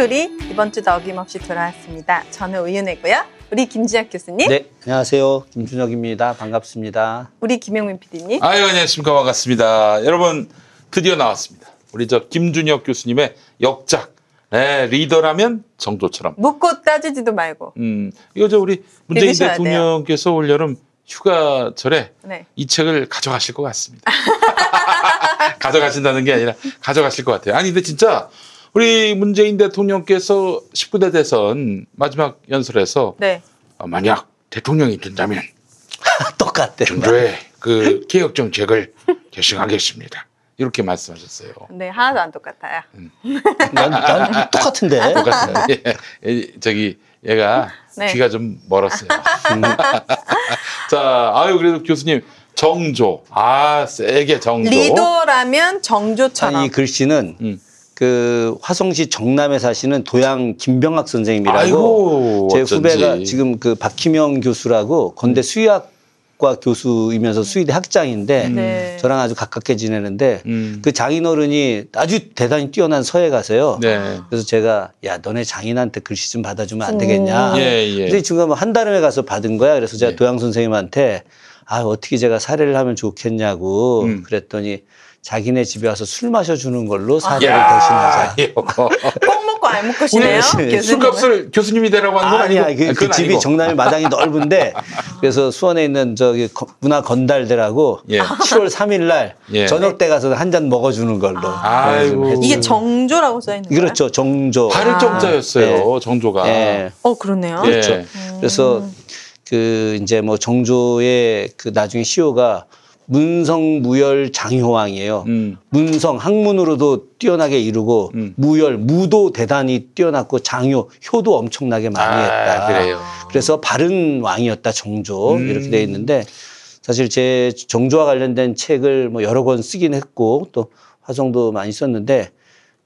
스토리. 이번 주도 어김없이 돌아왔습니다. 저는 우윤혜고요. 우리 김지학 교수님. 네, 안녕하세요. 김준혁입니다. 반갑습니다. 우리 김용민 PD님. 아유, 안녕하십니까. 반갑습니다. 여러분, 드디어 나왔습니다. 우리 저 김준혁 교수님의 역작. 네, 리더라면 정조처럼. 묻고 따지지도 말고. 음, 이거 저 우리 문재인. 대통령께서 올여름 휴가철에 네. 이 책을 가져가실 것 같습니다. 가져가신다는 게 아니라 가져가실 것 같아요. 아니, 근데 진짜 우리 문재인 대통령께서 19대 대선 마지막 연설에서 네. 어, 만약 대통령이 된다면 똑같대. 정조의 그 개혁 정책을 계승하겠습니다. 이렇게 말씀하셨어요. 네, 하나도 안 똑같아요. 난, 난 똑같은데. 똑같습니다. 예, 예, 저기 얘가 네. 귀가 좀 멀었어요. 자, 아유 그래도 교수님 정조, 아 세게 정조. 리더라면 정조처럼. 아니, 이 글씨는 음. 그 화성시 정남에 사시는 도양 김병학 선생님이라고 아이고, 제 어쩐지. 후배가 지금 그 박희명 교수라고 건대 수의학 과 교수이면서 수의대 학장인데 네. 저랑 아주 가깝게 지내는데 음. 그 장인어른이 아주 대단히 뛰어난 서예 가세요. 네. 그래서 제가 야 너네 장인한테 글씨 좀 받아주면 안 되겠냐. 예, 예. 근데 지금 뭐한 달에 가서 받은 거야. 그래서 제가 예. 도양 선생님한테 아 어떻게 제가 사례를 하면 좋겠냐고 음. 그랬더니 자기네 집에 와서 술 마셔주는 걸로 사례를 야, 대신하자. 이거. 꼭 먹고 안 먹고 시네요. 네. 술값을 교수님이 되라고 한건 아니야, 아니고. 그, 그 집이 아니고. 정남이 마당이 넓은데 그래서 수원에 있는 저기 거- 문화 건달들하고 예. 7월 3일 날 예. 저녁 때 가서 한 잔 먹어주는 걸로. 네, 좀 이게. 정조라고 써 있는 거예요? 그렇죠, 정조. 발을 아. 정자였어요. 정조가. 예. 어. 예. 그렇죠. 그래서 그 이제 뭐 정조의 그 나중에 시호가 문성 무열 장효왕이에요. 음. 문성 학문으로도 뛰어나게 이루고 음. 무열 무도 대단히 뛰어났고 장효 효도 엄청나게 많이 아, 했다. 그래요. 그래서 바른 왕이었다 정조 음. 이렇게 돼 있는데 사실 제 정조와 관련된 책을 뭐 여러 권 쓰긴 했고 또 화성도 많이 썼는데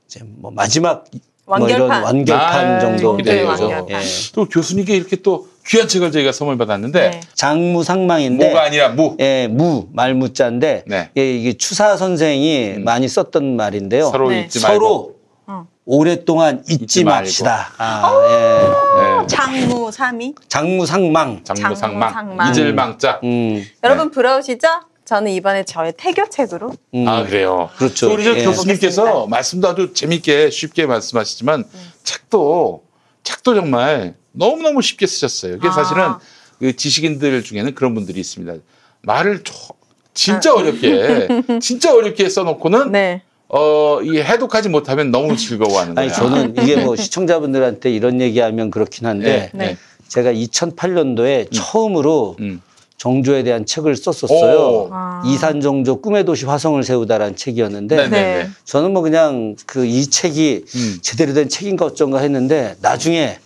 이제 뭐 마지막 뭐 이런 완결판. 완결판 아, 정도. 되죠. 완결판. 예. 또 교수님께 이렇게 또 귀한 책을 저희가 선물 받았는데 네. 장무상망인데 뭐가 아니라 무. 예, 무 말무자인데 네. 예, 이게 추사 선생이 많이 썼던 말인데요. 서로 네. 잊지 말고. 서로 어. 오랫동안 잊지, 잊지. 맙시다. 아, 예. 장무 삼이. 예. 장무상망. 장무상망. 장무상망. 잊을망자. 음, 여러분 부러우시죠? 저는 이번에 저의 태교책으로 음. 아 그래요. 그렇죠. 또 우리 저 예. 교수님께서. 말씀도 아주 재밌게 쉽게 말씀하시지만 네. 책도 책도 정말 너무 너무 쉽게 쓰셨어요. 이게 아. 사실은 그 지식인들 중에는 그런 분들이 있습니다. 말을 조- 진짜 아. 어렵게 진짜 어렵게 써놓고는 네. 어 이게 해독하지 못하면 너무 즐거워하는 거예요. 아니 저는 이게 뭐 시청자분들한테 이런 얘기하면 그렇긴 한데 네. 네. 제가 2008년도에 처음으로 음. 정조에 대한 책을 썼었어요. 오. 아. 이산 정조 꿈의 도시 화성을 세우다라는 책이었는데 네, 네, 네. 네. 저는 뭐 그냥 그 이 책이 음. 제대로 된 책인가 어쩐가 했는데 나중에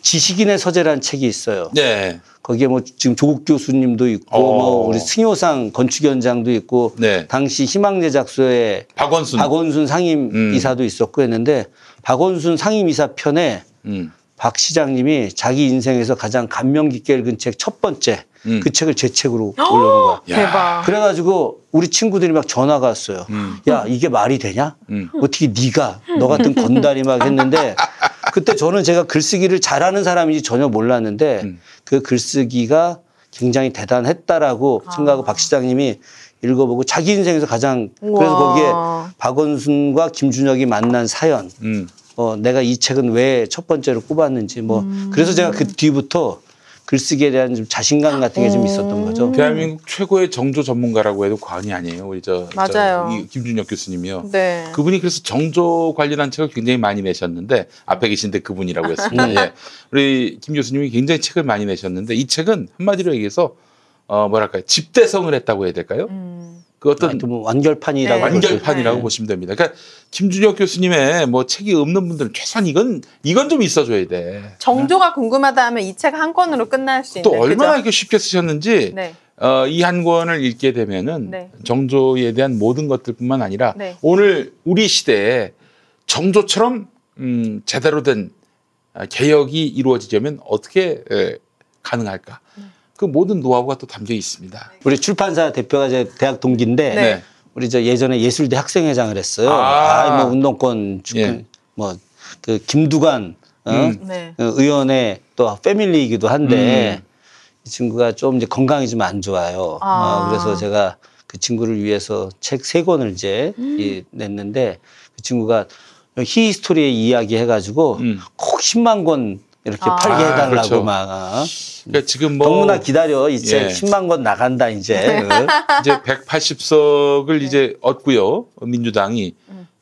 지식인의 서재라는 책이 있어요. 네. 거기에 뭐 지금 조국 교수님도 있고 어. 뭐 우리 승효상 건축위원장도 있고 네. 당시 희망제 작소에 박원순. 박원순 상임 음. 이사도 있었고 했는데 박원순 상임 이사 편에 음. 박 시장님이 자기 인생에서 가장 감명 깊게 읽은 책 첫 번째 음. 그 책을 제 책으로 올려놓은 거야. 야. 대박. 그래가지고 우리 친구들이 막 전화가 왔어요. 음. 야 이게 말이 되냐? 음. 어떻게 네가 너 같은 건달이 막 했는데 그때 저는 제가 글쓰기를 잘하는 사람인지 전혀 몰랐는데 음. 그 글쓰기가 굉장히 대단했다라고 생각하고 박 시장님이 읽어보고 자기 인생에서 가장 그래서 우와. 거기에 박원순과 김준혁이 만난 사연 음. 어, 내가 이 책은 왜 첫 번째로 꼽았는지 뭐 음. 그래서 제가 그 뒤부터 글쓰기에 대한 좀 자신감 같은 게 좀 있었던 거죠. 대한민국 최고의 정조 전문가라고 해도 과언이 아니에요. 우리 저, 저 맞아요. 이 김준혁 교수님이요. 네. 그분이 그래서 정조 관련한 책을 굉장히 많이 내셨는데 앞에 계신데 그분이라고 했습니다. 음. 예. 우리 김 교수님이 굉장히 책을 많이 내셨는데 이 책은 한마디로 얘기해서 어 뭐랄까요 집대성을 했다고 해야 될까요? 음. 그 어떤 하여튼 뭐 완결판이라고 네. 완결판이라고 네. 보시면 됩니다. 그러니까 김준혁 교수님의 뭐 책이 없는 분들은 최소한 이건 이건 좀 있어줘야 돼. 정조가 궁금하다 하면 이 책 한 권으로 끝날 수 있는. 또 얼마나? 이렇게 쉽게 쓰셨는지 네. 어, 이 한 권을 읽게 되면은 네. 정조에 대한 모든 것들뿐만 아니라 네. 오늘 우리 시대에 정조처럼 음, 제대로 된 아, 개혁이 이루어지려면 어떻게 에, 가능할까? 음. 그 모든 노하우가 또 담겨 있습니다. 우리 출판사 대표가 제 대학 동기인데 네. 우리 저 예전에 예술대 학생회장을 했어요. 아. 아, 뭐 운동권 축구 예. 뭐그 김두관 어? 음. 네. 그 의원의 또 패밀리이기도 한데 음. 이 친구가 좀 이제 건강이 좀 안 좋아요. 아. 어, 그래서 제가 그 친구를 위해서 책 세 권을 이제 음. 이, 냈는데 그 친구가 히스토리의 이야기 해가지고 음. 꼭 10만 권 이렇게 아. 팔게 아, 해달라고 그렇죠. 막 어? 그러니까 지금 뭐 너무나 기다려 이책 예. 10만 권 나간다 이제 어? 이제 180석을 이제 얻고요. 민주당이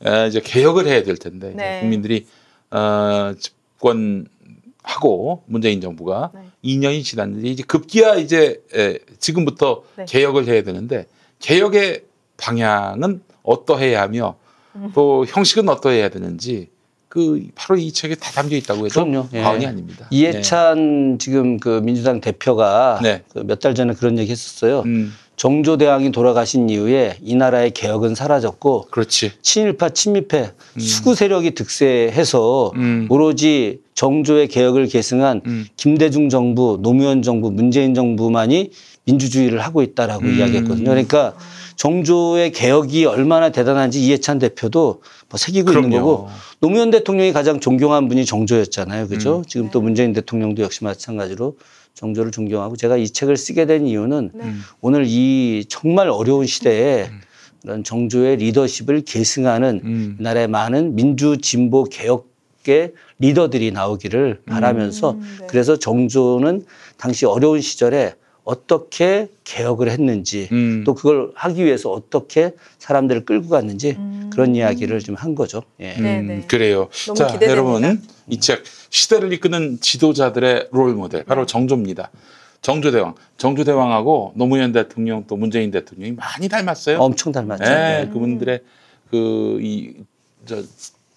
에, 이제 개혁을 해야 될 텐데 이제 네. 국민들이 어, 집권하고 문재인 정부가 네. 2년이 지났는데 이제 급기야 이제 에, 지금부터 네. 개혁을 해야 되는데 개혁의 방향은 어떠해야 하며 음. 또 형식은 어떠해야 되는지 그 바로 이 책에 다 담겨 있다고 해도 그럼요. 예. 과언이 아닙니다. 이해찬 지금 그 민주당 대표가 네. 그 몇 달 전에 그런 얘기 했었어요. 예. 음, 정조대왕이 돌아가신 이후에 이 나라의 개혁은 사라졌고 그렇지. 친일파 친미패 수구 세력이 득세해서 음. 오로지 정조의 개혁을 계승한 음. 김대중 정부, 노무현 정부, 문재인 정부만이 민주주의를 하고 있다라고 음. 이야기했거든요. 그러니까 정조의 개혁이 얼마나 대단한지 이해찬 대표도 뭐 새기고 있는 그럼요. 거고 노무현 대통령이 가장 존경한 분이 정조였잖아요. 그죠? 음. 지금 또 문재인 대통령도 역시 마찬가지로 정조를 존경하고 제가 이 책을 쓰게 된 이유는 네. 음. 오늘 이 정말 어려운 시대에 이런 정조의 리더십을 계승하는 음. 나라의 많은 민주 진보 개혁의 리더들이 나오기를 바라면서 음, 네. 그래서 정조는 당시 어려운 시절에 어떻게 개혁을 했는지 음. 또 그걸 하기 위해서 어떻게 사람들을 끌고 갔는지 음. 그런 이야기를 좀 한 거죠. 예. 네, 음, 네. 그래요. 너무 자, 기대됩니다. 여러분 이 책 시대를 이끄는 지도자들의 롤 모델 네. 바로 정조입니다. 정조대왕, 정조대왕하고 노무현 대통령 또 문재인 대통령이 많이 닮았어요. 엄청 닮았죠. 네, 예. 그분들의 그 이 저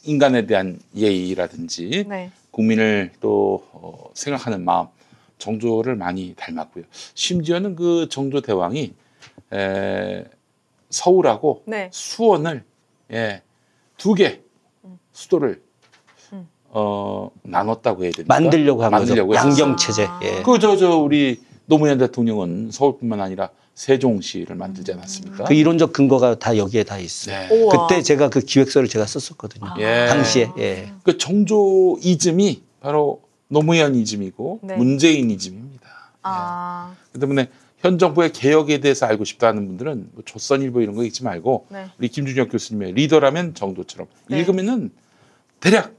인간에 대한 예의라든지 네. 국민을 또 어, 생각하는 마음 정조를 많이 닮았고요. 심지어는 그 정조 대왕이 에, 서울하고 네. 수원을 예, 두개 수도를 음. 어, 나눴다고 해야 됩니까? 만들려고 한 만들려고 거죠. 했어요. 양경 체제. 아. 예. 그저 저 우리 노무현 대통령은 서울뿐만 아니라 세종시를 만들지 않았습니까? 그 이론적 근거가 다 여기에 다 있어요. 네. 그때 제가 그 기획서를 제가 썼었거든요. 예. 당시에. 예. 그 정조 이즘이 바로 노무현이즘이고 네. 문재인이즘입니다. 아. 그 때문에 현 정부의 개혁에 대해서 알고 싶다는 분들은 뭐 조선일보 이런 거 읽지 말고 네. 우리 김준혁 교수님의 리더라면 정도처럼 네. 읽으면은 대략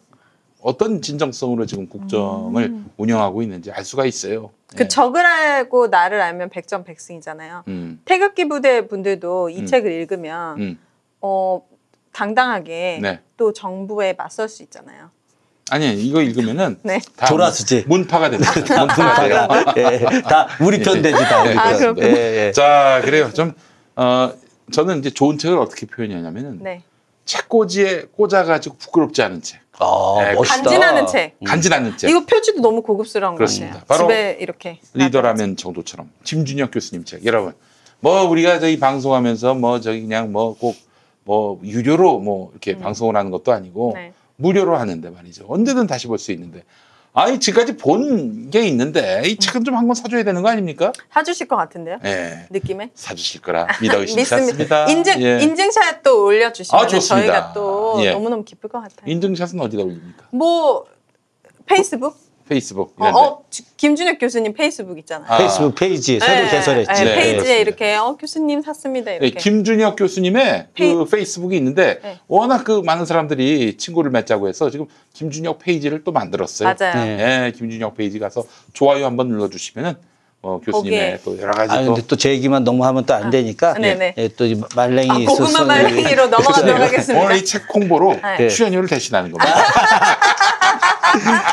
어떤 진정성으로 지금 국정을 음. 운영하고 있는지 알 수가 있어요. 그 예. 적을 알고 나를 알면 백전백승이잖아요. 음, 태극기 부대 분들도 이 음. 책을 읽으면 음, 어 당당하게 네. 또 정부에 맞설 수 있잖아요. 아니 이거 읽으면은 네. 다 조라수지. 문파가 됩니다. 문파가 돼요. 예. 다 우리 편 되지 다 우리 아, 편. 예, 예. 자 그래요. 좀 어, 저는 이제 좋은 책을 어떻게 표현하냐면은 네. 책꽂이에 꽂아가지고 부끄럽지 않은 책, 아, 네, 멋있다. 간지나는 책. 간지 않는 책. 이거 표지도 너무 고급스러운 거 그렇습니다. 같아요. 바로 집에 이렇게 리더라면 정도처럼 김준혁 교수님 책 여러분 뭐 우리가 저희 방송하면서 뭐 저기 그냥 뭐 꼭뭐 유료로 뭐 이렇게 방송을 하는 것도 아니고 음. 네. 무료로 하는데 말이죠 언제든 다시 볼 수 있는데 아니 지금까지 본 게 있는데 이 책은 좀 한 권 사줘야 되는 거 아닙니까? 사주실 것 같은데요? 예 느낌에? 사주실 거라 믿어 의심치 않습니다. 인증 예. 인증샷 또 올려주시면 아. 저희가 또 예. 너무너무 기쁠 것 같아요. 인증샷은 어디다 올립니까? 뭐 페이스북? 페이스북 어, 어, 지- 김준혁 교수님 페이스북 있잖아요. 아, 페이스북 페이지 새로 네, 개설했지. 네, 네, 페이지에. 이렇게 어 교수님 샀습니다 네, 이렇게. 김준혁 교수님의 페이- 그 페이스북이 있는데 네. 워낙 그 많은 사람들이 친구를 맺자고 해서 지금 김준혁 페이지를 또 만들었어요. 맞아요. 네. 예, 김준혁 페이지 가서 좋아요 한번 눌러주시면은 어, 교수님의 거기에- 또 여러 가지 아 또 근데 또 제 얘기만 너무 하면 또 안 되니까 네네. 예, 또이 말랭이 아, 고구마 말랭이로 넘어가도록 하겠습니다. 오늘 이 책 홍보로 네. 출연료를 대신하는 겁니다.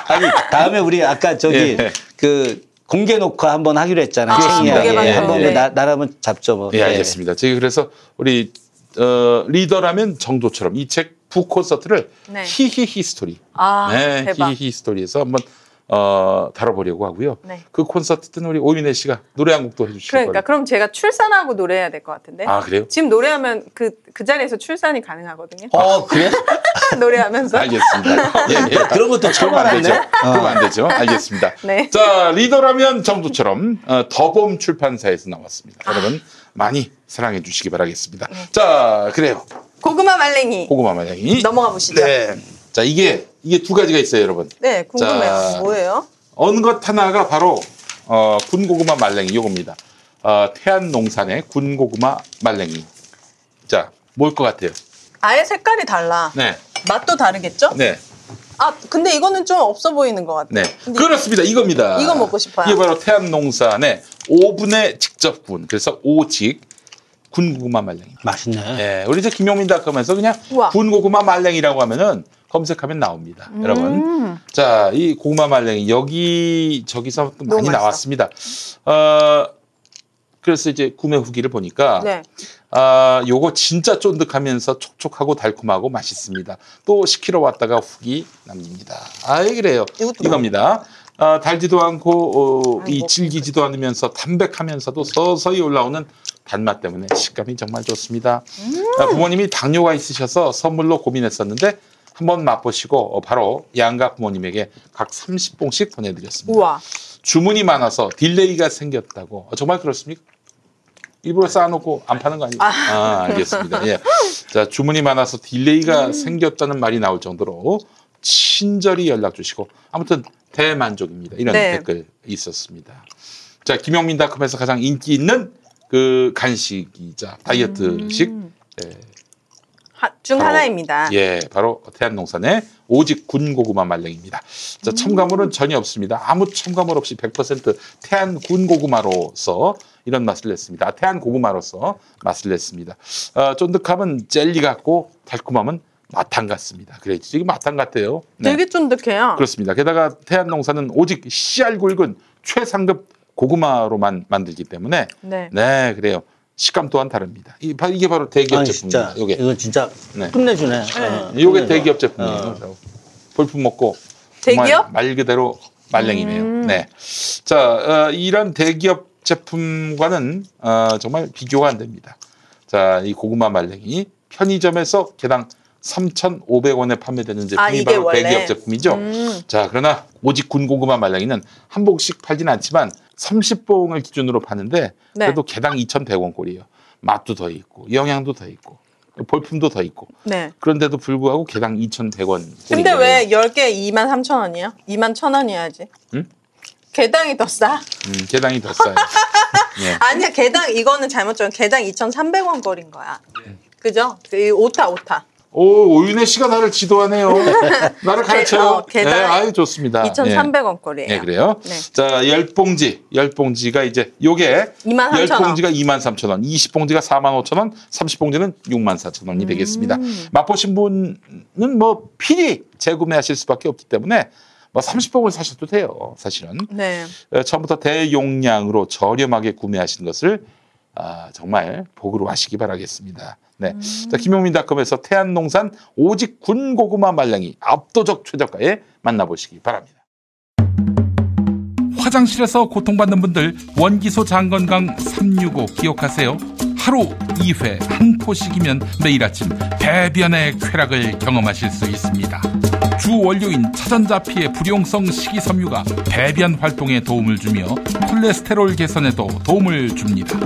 아니 다음에 우리 아까 저기 예. 그 공개 녹화 한번 하기로 했잖아요. 아, 예. 한번 네. 나, 나라면 잡죠 뭐. 예, 알겠습니다. 저희 그래서 우리 어, 리더라면 정도처럼 이책 북콘서트를 네. 히히히 스토리. 아, 네, 대박. 히히히 스토리에서 한번 어, 다뤄보려고 하고요. 네. 그 콘서트 때는 우리 오윤혜 씨가 노래 한 곡도 해주실 그러니까 거예요. 그럼 제가 출산하고 노래해야 될 것 같은데. 아 그래요? 지금 노래하면 그, 그 자리에서 출산이 가능하거든요. 어 그래? 노래하면서. 알겠습니다. 예, 예. 그런 것도 처음 안 되죠. 알았네. 그러면 안 되죠. 알겠습니다. 네. 자, 리더라면 정도처럼 어, 더봄 출판사에서 나왔습니다. 아. 여러분 많이 사랑해 주시기 바라겠습니다. 네. 자, 그래요. 고구마 말랭이. 고구마 마냥이. 넘어가 보시죠. 네. 자, 이게 이게 두 가지가 있어요, 여러분. 네, 궁금해요. 자. 뭐예요? 어느 것 하나가 바로 어, 군고구마 말랭이 요겁니다. 어, 태안농산의 군고구마 말랭이. 자, 뭘 것 같아요? 아예 색깔이 달라. 네, 맛도 다르겠죠? 네, 아, 근데 이거는 좀 없어 보이는 것 같아. 네. 그렇습니다. 이겁니다. 이거 먹고 싶어요. 이게 바로 태안농산의 오분의 직접 군. 그래서 오직 군고구마 말랭이. 맛있네. 예, 우리 이제 김용민 닷컴에서 그냥 우와. 군고구마 말랭이라고 하면은 검색하면 나옵니다. 여러분. 음. 자, 이 고구마 말랭이 여기 저기서 많이 맛있어. 나왔습니다. 어, 그래서 이제 구매 후기를 보니까 네. 아, 요거 진짜 쫀득하면서 촉촉하고 달콤하고 맛있습니다. 또 10kg 왔다가 후기 남깁니다. 아, 그래요. 이겁니다. 아, 달지도 않고 어, 이 뭐. 질기지도 않으면서 담백하면서도 서서히 올라오는 단맛 때문에 식감이 정말 좋습니다. 음. 아, 부모님이 당뇨가 있으셔서 선물로 고민했었는데 한번 맛보시고 어, 바로 양가 부모님에게 각 30봉씩 보내드렸습니다. 우와. 주문이 많아서 delay가 생겼다고. 어, 정말 그렇습니까? 일부러 쌓아놓고 안 파는 거 아니에요? 아, 알겠습니다. 예. 자, 주문이 많아서 delay가 음. 생겼다는 말이 나올 정도로 친절히 연락 주시고 아무튼 대만족입니다. 이런 네. 댓글 있었습니다. 자, 김영민닷컴에서 가장 인기 있는 그 간식이자 다이어트식 음. 예, 하- 중 하나입니다. 예, 바로 태안농산의 오직 군고구마 말랭입니다. 자, 음. 첨가물은 전혀 없습니다. 아무 첨가물 없이 100% 태안 군고구마로서 이런 맛을 냈습니다. 아, 태안 고구마로서 맛을 냈습니다. 어, 쫀득함은 젤리 같고 달콤함은 마탕 같습니다. 그래, 지금 마탕 같아요. 네. 되게 쫀득해요. 그렇습니다. 게다가 태안농산은 오직 씨알 굵은 최상급 고구마로만 만들기 때문에 네. 네, 그래요. 식감 또한 다릅니다. 이, 이게 바로 대기업 아니 제품입니다. 진짜 요게. 이건 진짜 네. 끝내주네. 어, 요게 끝내줘. 대기업 제품이에요. 어. 볼품 먹고 대기업? 말 그대로 말랭이네요. 음. 네. 자, 어, 이런 대기업 제품과는 어, 정말 비교가 안 됩니다. 자, 이 고구마 말랭이 편의점에서 개당 3,500원에 판매되는 제품이 아, 이게 바로 원래? 대기업 제품이죠. 음. 자, 그러나 오직 군고구마 말랭이는 한 봉씩 팔지는 않지만 30봉을 기준으로 파는데 네. 그래도 개당 2,100원 꼴이에요. 맛도 더 있고 영양도 더 있고 볼품도 더 있고 네. 그런데도 불구하고 개당 2,100원. 근데 왜 10개 2만 3천 원이야? 2만 천 원이야지. 응? 개당이 더 싸? 음, 개당이 더 싸요. 예. 아니야, 개당, 이거는 잘못 적 개당 2,300원 거린 거야. 네. 그죠? 그 오타, 오타. 오, 오윤혜 씨가 나를 지도하네요. 나를 가르쳐요. 어, 네, 아유, 좋습니다. 2,300원 거리예요. 네, 그래요. 네. 자, 열 봉지, 열 봉지가 이제 요게 2만 열 3천 원. 봉지가 2만 3천 원, 20봉지가 4만 5천 원, 30봉지는 6만 4천 원이 되겠습니다. 음. 맛보신 분은 뭐 필히 재구매하실 수밖에 없기 때문에 뭐 30봉을 사셔도 돼요. 사실은 네. 어, 처음부터 대용량으로 저렴하게 구매하시는 것을 아, 정말 복으로 하시기 바라겠습니다. 네. 음. 자, 김용민닷컴에서 태안농산 오직 군고구마 말랭이 압도적 최저가에 만나보시기 바랍니다. 화장실에서 고통받는 분들 원기소 장건강 365 기억하세요. 하루 2회 한 포씩이면 매일 아침 배변의 쾌락을 경험하실 수 있습니다. 주 원료인 차전자 피의 불용성 식이섬유가 배변 활동에 도움을 주며 콜레스테롤 개선에도 도움을 줍니다.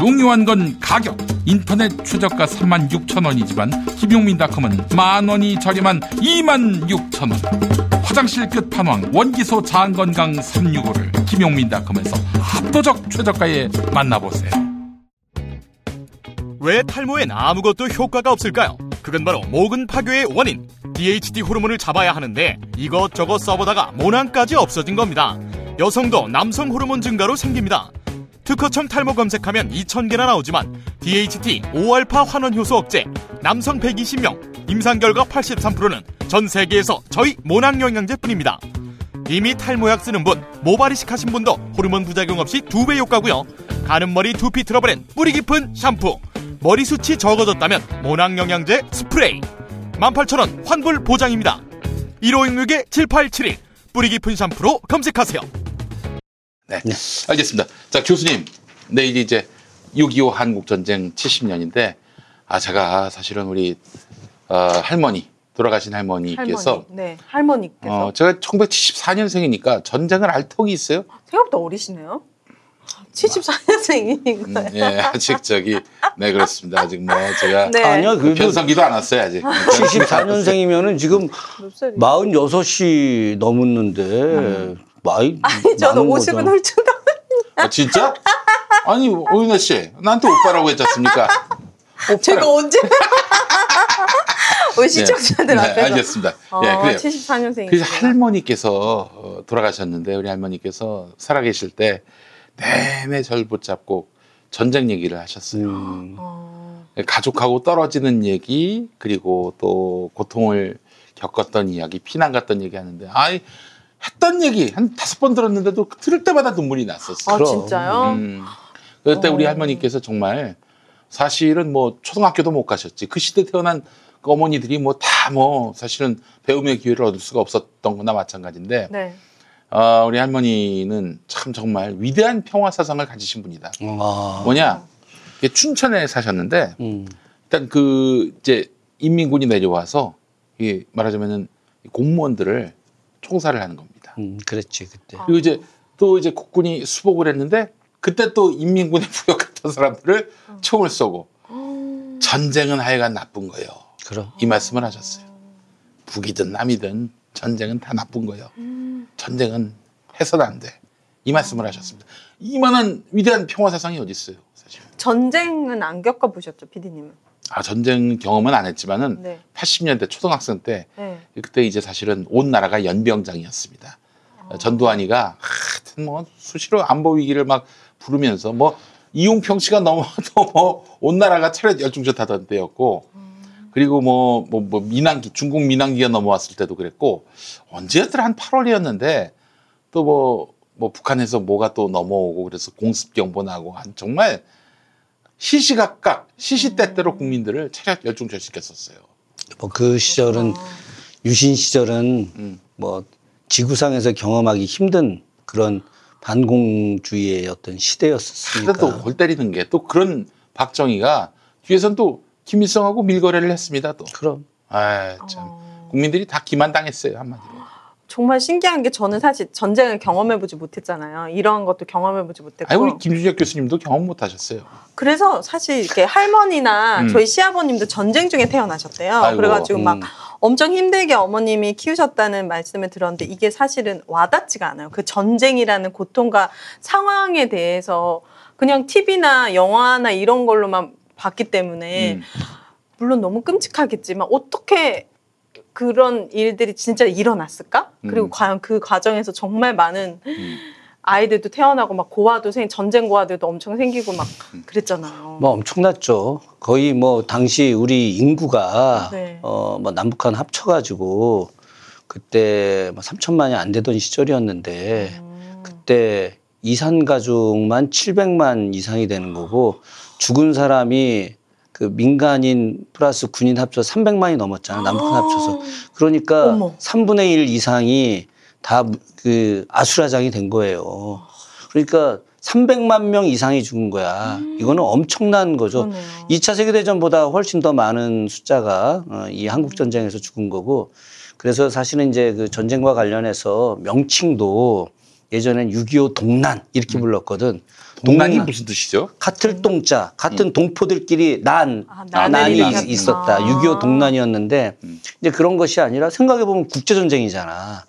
중요한 건 가격. 인터넷 최저가 36,000원이지만 김용민닷컴은 만 원이 저렴한 26,000원. 화장실 끝 판왕 원기소 장건강 365를 김용민닷컴에서 압도적 최저가에 만나보세요. 왜 탈모엔 아무것도 효과가 없을까요? 그건 바로 모근 파괴의 원인 DHT 호르몬을 잡아야 하는데 이것저것 써보다가 모낭까지 없어진 겁니다. 여성도 남성 호르몬 증가로 생깁니다. 특허청 탈모 검색하면 2,000개나 나오지만 DHT 5알파 환원 효소 억제 남성 120명 임상 결과 83%는 전 세계에서 저희 모낭 영양제뿐입니다. 이미 탈모약 쓰는 분, 모발 이식 하신 분도 호르몬 부작용 없이 두 배 효과고요. 가는 머리 두피 트러블엔 뿌리 깊은 샴푸. 머리 숱이 적어졌다면 모낭 영양제 스프레이. 18,000원 환불 보장입니다. 1566-7872 뿌리 깊은 샴푸로 검색하세요. 네. 알겠습니다. 자, 교수님. 내일이 이제 6.25 한국전쟁 70년인데, 아, 제가 사실은 우리, 어, 할머니, 돌아가신 할머니께서, 할머니. 네, 할머니께서 어, 제가 1974년생이니까 전쟁을 알 턱이 있어요. 생각보다 어리시네요. 74년생인 음, 거예요. 예, 아직 저기, 네, 그렇습니다. 아직 뭐, 제가 네. 아니야, 그래도 변성기도 안 왔어요, 아직. 74년생이면은 지금 몇 살이? 46이 넘었는데 많이 아니 저는 많은 50은 거죠. 훌쩍 넘. 아, 진짜? 아니, 오윤아 씨, 나한테 오빠라고 했지 않습니까? 제가 언제? 우리 시청자들 네, 앞에서. 알겠습니다. 어, 예, 그래요. 74년생이시구나. 그래서 할머니께서 어, 돌아가셨는데 우리 할머니께서 살아계실 때 내내 절 붙잡고 전쟁 얘기를 하셨어요. 음, 어, 가족하고 떨어지는 얘기 그리고 또 고통을 겪었던 이야기, 피난 갔던 얘기 하는데 아이 했던 얘기 한 다섯 번 들었는데도 들을 때마다 눈물이 났었어요. 아 그럼. 진짜요? 음. 그때 우리 어. 할머니께서 정말 사실은 뭐 초등학교도 못 가셨지. 그 시대 태어난 그 어머니들이 뭐다뭐 사실은 배움의 기회를 얻을 수가 없었던 거나 마찬가지인데 네. 어, 우리 할머니는 참 정말 위대한 평화 사상을 가지신 분이다. 아, 뭐냐? 춘천에 사셨는데 음, 일단 그 이제 인민군이 내려와서 이 말하자면은 공무원들을 총살을 하는 겁니다. 음, 그랬지 그때. 아. 그리고 이제 또 이제 국군이 수복을 했는데 그때 또 인민군에 부역했던 사람들을 총을 쏘고 전쟁은 하여간 나쁜 거예요. 그럼. 이 말씀을 하셨어요. 북이든 남이든 전쟁은 다 나쁜 거예요. 전쟁은 해서는 안 돼. 이 말씀을 하셨습니다. 이만한 위대한 평화 사상이 어디 있어요, 사실. 전쟁은 안 겪어 보셨죠, 피디님은? 아 전쟁 경험은 안 했지만은 네. 80년대 초등학생 때 네. 그때 이제 사실은 온 나라가 연병장이었습니다. 아. 전두환이가 하여튼 뭐 수시로 안보 위기를 막 부르면서 뭐 이용평 씨가 넘어도 뭐온 나라가 차렷 열중전하던 때였고 그리고 뭐 뭐 뭐 민항기 중국 민항기가 넘어왔을 때도 그랬고 언제였더라 한 8월이었는데 또 뭐 뭐 북한에서 뭐가 또 넘어오고 그래서 공습 경보 나고 한 정말 시시각각 시시때때로 국민들을 차렷 열중전시켰었어요. 뭐 그 시절은 유신 시절은 음. 뭐 지구상에서 경험하기 힘든 그런 반공주의의 어떤 시대였으니까. 근데 또골 때리는 게 또 그런 박정희가 뒤에선 또 김일성하고 밀거래를 했습니다. 또. 그럼. 아 참. 어. 국민들이 다 기만당했어요 한마디로. 정말 신기한 게 저는 사실 전쟁을 경험해보지 못했잖아요. 이러한 것도 경험해보지 못했고. 아니 우리 김준혁 교수님도 경험 못하셨어요. 그래서 사실 이렇게 할머니나 음. 저희 시아버님도 전쟁 중에 태어나셨대요. 아이고. 그래가지고 막 음. 엄청 힘들게 어머님이 키우셨다는 말씀을 들었는데 이게 사실은 와닿지가 않아요. 그 전쟁이라는 고통과 상황에 대해서 그냥 TV나 영화나 이런 걸로만 봤기 때문에 음. 물론 너무 끔찍하겠지만 어떻게 그런 일들이 진짜 일어났을까? 그리고 음. 과연 그 과정에서 정말 많은 음. 아이들도 태어나고 막 고아도 생 전쟁 고아들도 엄청 생기고 막 음. 그랬잖아요. 뭐 엄청났죠. 거의 뭐 당시 우리 인구가 네. 어뭐 남북한 합쳐가지고 그때 뭐 3천만이 안 되던 시절이었는데 음. 그때 이산 가족만 700만 이상이 되는 거고 죽은 사람이 그 민간인 플러스 군인 합쳐 300만이 넘었잖아. 남북한 합쳐서. 그러니까 어머. 3분의 1 이상이 다 그 아수라장이 된 거예요. 그러니까 300만 명 이상이 죽은 거야. 이거는 엄청난 거죠. 음. 그러네요. 2차 세계대전보다 훨씬 더 많은 숫자가 어, 이 한국전쟁에서 죽은 거고 그래서 사실은 이제 그 전쟁과 관련해서 명칭도 예전엔 6.25 동난 이렇게 불렀거든. 동난이 동난. 무슨 뜻이죠? 같을 동자, 같은 동포들끼리 난, 아, 난이. 있었다. 아. 6.25 동난이었는데 음. 이제 그런 것이 아니라 생각해보면 국제전쟁이잖아.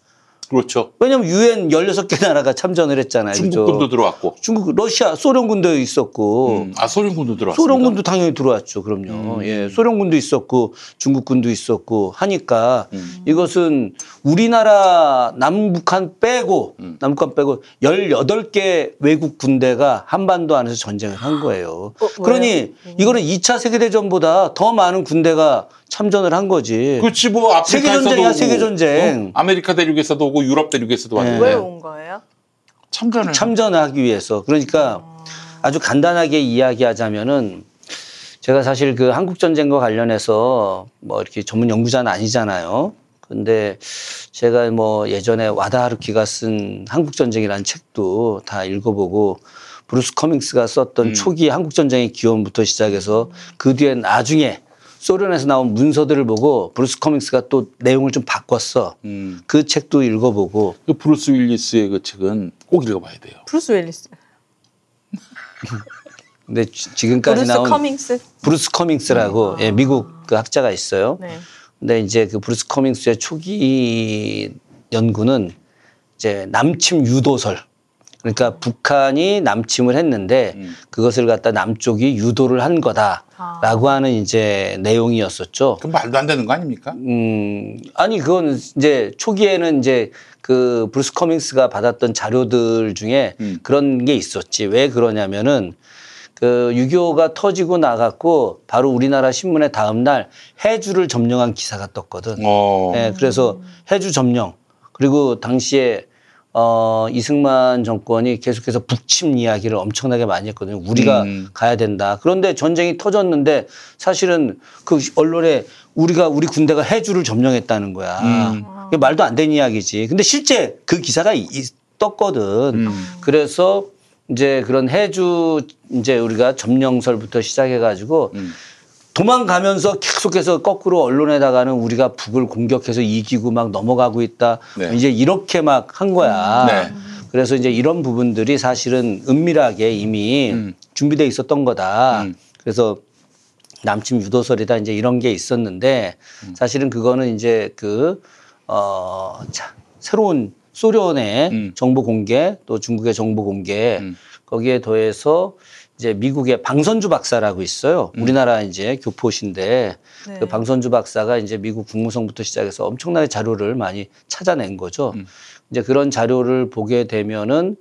그렇죠. 왜냐면 유엔 16개 나라가 참전을 했잖아요. 중국군도 그죠? 들어왔고. 중국, 러시아, 소련군도 있었고. 음. 아 소련군도 들어왔습니다. 소련군도 당연히 들어왔죠. 그럼요. 음. 예, 소련군도 있었고 중국군도 있었고 하니까 음. 이것은 우리나라 남북한 빼고 음. 남북한 빼고 18개 외국 군대가 한반도 안에서 전쟁을 한 거예요. 어? 그러니 이거는 2차 세계대전보다 더 많은 군대가 참전을 한 거지. 그렇지 뭐 아프리카에서도 세계 전쟁이야, 세계 전쟁. 어? 아메리카 대륙에서도 오고 유럽 대륙에서도 네. 왔는데 왜 온 거예요? 참전을 참전하기 위해서. 그러니까 아주 간단하게 이야기하자면은 제가 사실 그 한국 전쟁과 관련해서 뭐 이렇게 전문 연구자는 아니잖아요. 근데 제가 뭐 예전에 와다 하루키가 쓴 한국 전쟁이라는 책도 다 읽어보고 브루스 커밍스가 썼던 음. 초기 한국 전쟁의 기원부터 시작해서 그 뒤에 나중에 소련에서 나온 문서들을 보고 브루스 커밍스가 또 내용을 좀 바꿨어. 음. 그 책도 읽어보고 그 브루스 윌리스의 그 책은 꼭 읽어봐야 돼요. 브루스 웰리스. 근데 지- 지금까지 브루스 나온 커밍스. 브루스 커밍스라고 예, 미국 그 학자가 있어요. 네. 근데 이제 그 브루스 커밍스의 초기 연구는 이제 남침 유도설. 그러니까 북한이 남침을 했는데 음. 그것을 갖다 남쪽이 유도를 한 거다라고 하는 이제 내용이었었죠. 그럼 말도 안 되는 거 아닙니까? 음, 아니, 그건 이제 초기에는 이제 그 브루스 커밍스가 받았던 자료들 중에 음. 그런 게 있었지. 왜 그러냐면은 그 6.25가 터지고 나갔고 바로 우리나라 신문에 다음 날 해주를 점령한 기사가 떴거든. 어. 예, 그래서 해주 점령 그리고 당시에 어 이승만 정권이 계속해서 북침 이야기를 엄청나게 많이 했거든요. 우리가 음. 가야 된다. 그런데 전쟁이 터졌는데 사실은 그 언론에 우리가 우리 군대가 해주를 점령했다는 거야. 음. 그게 말도 안 되는 이야기지. 근데 실제 그 기사가 이- 이- 떴거든. 음. 그래서 이제 그런 해주 이제 우리가 점령설부터 시작해 가지고 음. 도망가면서 계속해서 거꾸로 언론에다가는 우리가 북을 공격해서 이기고 막 넘어가고 있다. 네. 이제 이렇게 막 한 거야. 네. 그래서 이제 이런 부분들이 사실은 은밀하게 이미 음. 준비돼 있었던 거다. 음. 그래서 남침 유도설이다 이제 이런 게 있었는데 음. 사실은 그거는 이제 그, 어, 자, 새로운 소련의 음. 정보 공개 또 중국의 정보 공개 음. 거기에 더해서 이제 미국의 방선주 박사라고 있어요. 음. 우리나라 이제 교포신데 네. 그 방선주 박사가 이제 미국 국무성부터 시작해서 엄청나게 자료를 많이 찾아낸 거죠. 음. 이제 그런 자료를 보게 되면은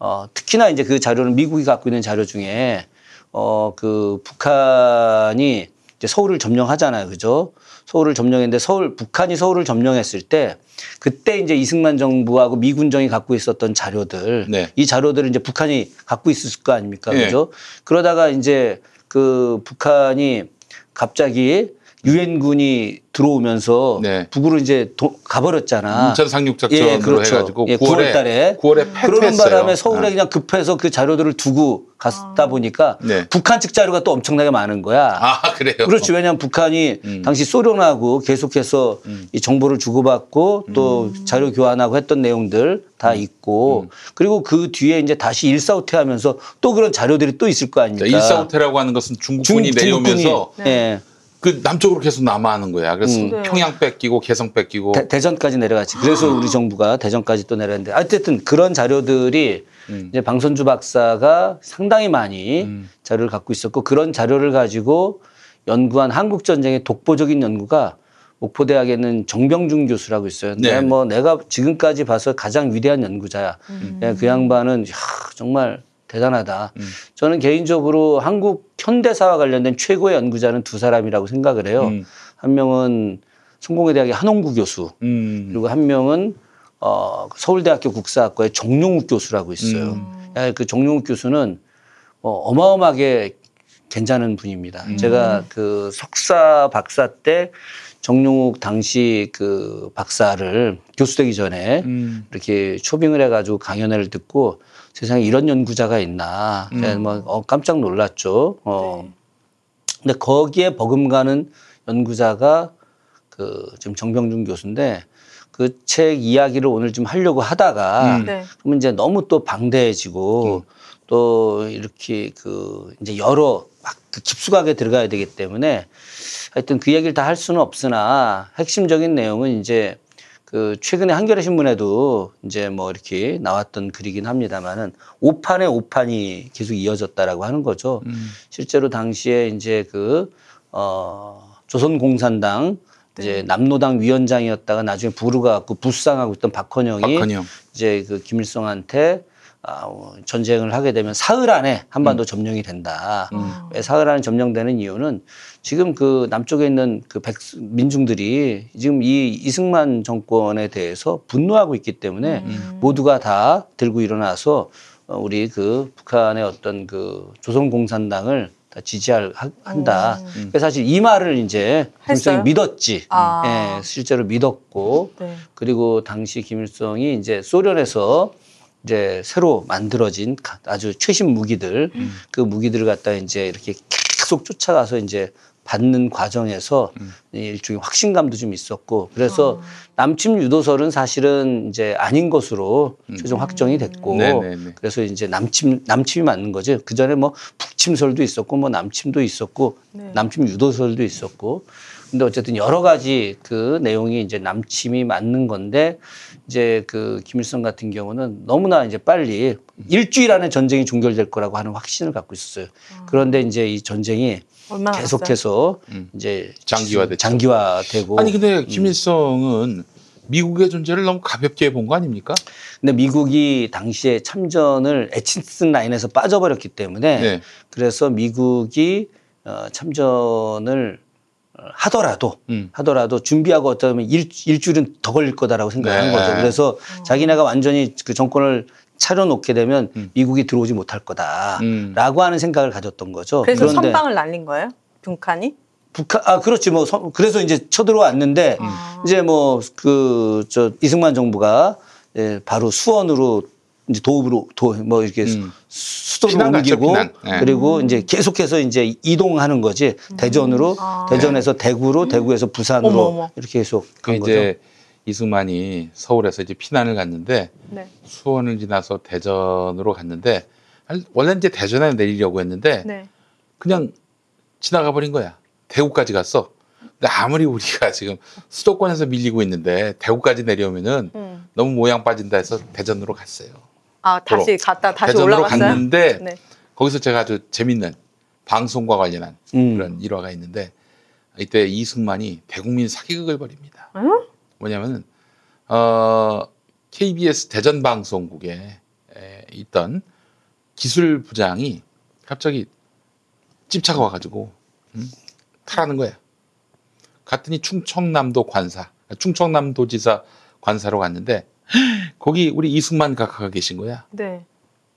어, 특히나 이제 그 자료는 미국이 갖고 있는 자료 중에 어, 그 북한이 이제 서울을 점령하잖아요. 그죠? 서울을 점령했는데 서울, 북한이 서울을 점령했을 때 그때 이제 이승만 정부하고 미군정이 갖고 있었던 자료들 네. 이 자료들을 이제 북한이 갖고 있었을 거 아닙니까? 예. 그죠? 그러다가 이제 그 북한이 갑자기 유엔군이 들어오면서 네. 북으로 이제 도- 가버렸잖아. 인천 상륙작전으로 예, 그렇죠. 해가지고 예, 9월에 9월달에 9월에 그러는. 바람에 서울에 아. 그냥 급해서 그 자료들을 두고 갔다 보니까 네. 북한 측 자료가 또 엄청나게 많은 거야. 아 그래요. 그렇지. 왜냐하면 북한이 음. 당시 소련하고 계속해서 이 정보를 주고받고 또 자료 교환하고 했던 내용들 다 음. 있고 그리고 그 뒤에 이제 다시 일사후퇴하면서 또 그런 자료들이 또 있을 거 아닙니까? 일사후퇴라고 하는 것은 중국군이 중- 내려오면서 중국군이, 예. 그 남쪽으로 계속 남하하는 거야. 그래서 네. 평양 뺏기고 개성 뺏기고 대, 대전까지 내려갔지. 그래서 우리 정부가 대전까지 또 내려갔는데 어쨌든 그런 자료들이 음. 이제 방선주 박사가 상당히 많이 음. 자료를 갖고 있었고 그런 자료를 가지고 연구한 한국 전쟁의 독보적인 연구가 목포대학에는 정병준 교수라고 있어요. 네. 내가 뭐 내가 지금까지 봐서 가장 위대한 연구자야. 예, 그 양반은 야, 정말 대단하다. 음. 저는 개인적으로 한국 현대사와 관련된 최고의 연구자는 두 사람이라고 생각을 해요. 음. 한 명은 성공회대학의 한홍구 교수, 음. 그리고 한 명은 어, 서울대학교 국사학과의 정용욱 교수라고 있어요. 음. 야, 그 정용욱 교수는 어, 어마어마하게 괜찮은 분입니다. 음. 제가 그 석사 박사 때 정용욱 당시 그 박사를 교수 되기 전에 음. 이렇게 초빙을 해가지고 강연회를 듣고 세상에 이런 연구자가 있나. 음. 뭐 어, 깜짝 놀랐죠. 어. 네. 근데 거기에 버금가는 연구자가 그 지금 정병준 교수인데 그 책 이야기를 오늘 좀 하려고 하다가 음. 네. 그러면 이제 너무 또 방대해지고 또 이렇게 그 이제 여러 막그 깊숙하게 들어가야 되기 때문에 하여튼 그 얘기를 다 할 수는 없으나 핵심적인 내용은 이제 그 최근에 한겨레 신문에도 이제 뭐 이렇게 나왔던 글이긴 합니다만은 오판에 오판이 계속 이어졌다라고 하는 거죠. 음. 실제로 당시에 이제 그, 어, 조선공산당 이제 남노당 위원장이었다가 나중에 부르가 갖고 부상하고 있던 박헌영이 박헌영. 이제 그 김일성한테 아, 어, 전쟁을 하게 되면 사흘 안에 한반도 점령이 된다. 왜 사흘 안에 점령되는 이유는 지금 그 남쪽에 있는 그 백, 민중들이 지금 이 이승만 정권에 대해서 분노하고 있기 때문에 모두가 다 들고 일어나서 어, 우리 그 북한의 어떤 그 조선공산당을 다 지지할 하- 한다. 그래서 사실 이 말을 이제 김일성이? 믿었지. 아. 예, 실제로 믿었고 네. 그리고 당시 김일성이 이제 소련에서 이제 새로 만들어진 가- 아주 최신 무기들 그 무기들을 갖다 이제 이렇게 계속 쫓아가서 이제 받는 과정에서 이 일종의 확신감도 좀 있었고 그래서 남침 유도설은 사실은 이제 아닌 것으로 최종 확정이 됐고 네네네. 그래서 이제 남침 남침이 맞는 거죠. 그 전에 뭐 북침설도 있었고 뭐 남침도 있었고 네. 남침 유도설도 있었고 근데 어쨌든 여러 가지 그 내용이 이제 남침이 맞는 건데 이제 그 김일성 같은 경우는 너무나 이제 빨리 일주일 안에 전쟁이 종결될 거라고 하는 확신을 갖고 있었어요. 그런데 이제 이 전쟁이? 계속해서 음. 이제 장기화됐죠. 장기화되고 아니 근데 김일성은 미국의 존재를 너무 가볍게 본 거 아닙니까? 근데 미국이 당시에 참전을 에치슨 라인에서 빠져버렸기 때문에 네. 그래서 미국이 어, 참전을 어, 하더라도 음. 하더라도 준비하고 어쩌면 일, 일주일은 더 걸릴 거다라고 생각하는 네. 거죠. 그래서 자기네가 완전히 그 정권을 차려놓게 되면 미국이 들어오지 못할 거다라고 음. 하는 생각을 가졌던 거죠. 그래서 그런데 선방을 날린 거예요? 북한이? 북한 아 그렇지 뭐 선- 그래서 이제 쳐들어왔는데 아. 이제 뭐 그 저 이승만 정부가 예, 바로 수원으로 이제 도읍으로 도뭐 이렇게 수- 음. 수도를 옮기고 피난. 예. 그리고 이제 계속해서 이제 이동하는 거지 대전으로 아. 대전에서 대구로 대구에서 부산으로 어머, 어머. 이렇게 계속 그간 거죠. 이제 이승만이 서울에서 이제 피난을 갔는데 네. 수원을 지나서 대전으로 갔는데 원래 이제 대전에 내리려고 했는데 네. 그냥 지나가 버린 거야. 대구까지 갔어. 근데 아무리 우리가 지금 수도권에서 밀리고 있는데 대구까지 내려오면은 음. 너무 모양 빠진다 해서 대전으로 갔어요. 아 다시 갔다 다시 대전으로 올라갔어요? 갔는데 네. 거기서 제가 아주 재밌는 방송과 관련한 음. 그런 일화가 있는데 이때 이승만이 대국민 사기극을 벌입니다. 응? 뭐냐면은 어 KBS 대전 방송국에 에, 있던 기술 부장이 갑자기 찝차가 와가지고 음, 타라는 거야. 갔더니 충청남도 관사, 충청남도지사 관사로 갔는데 거기 우리 이승만 각하가 계신 거야. 네.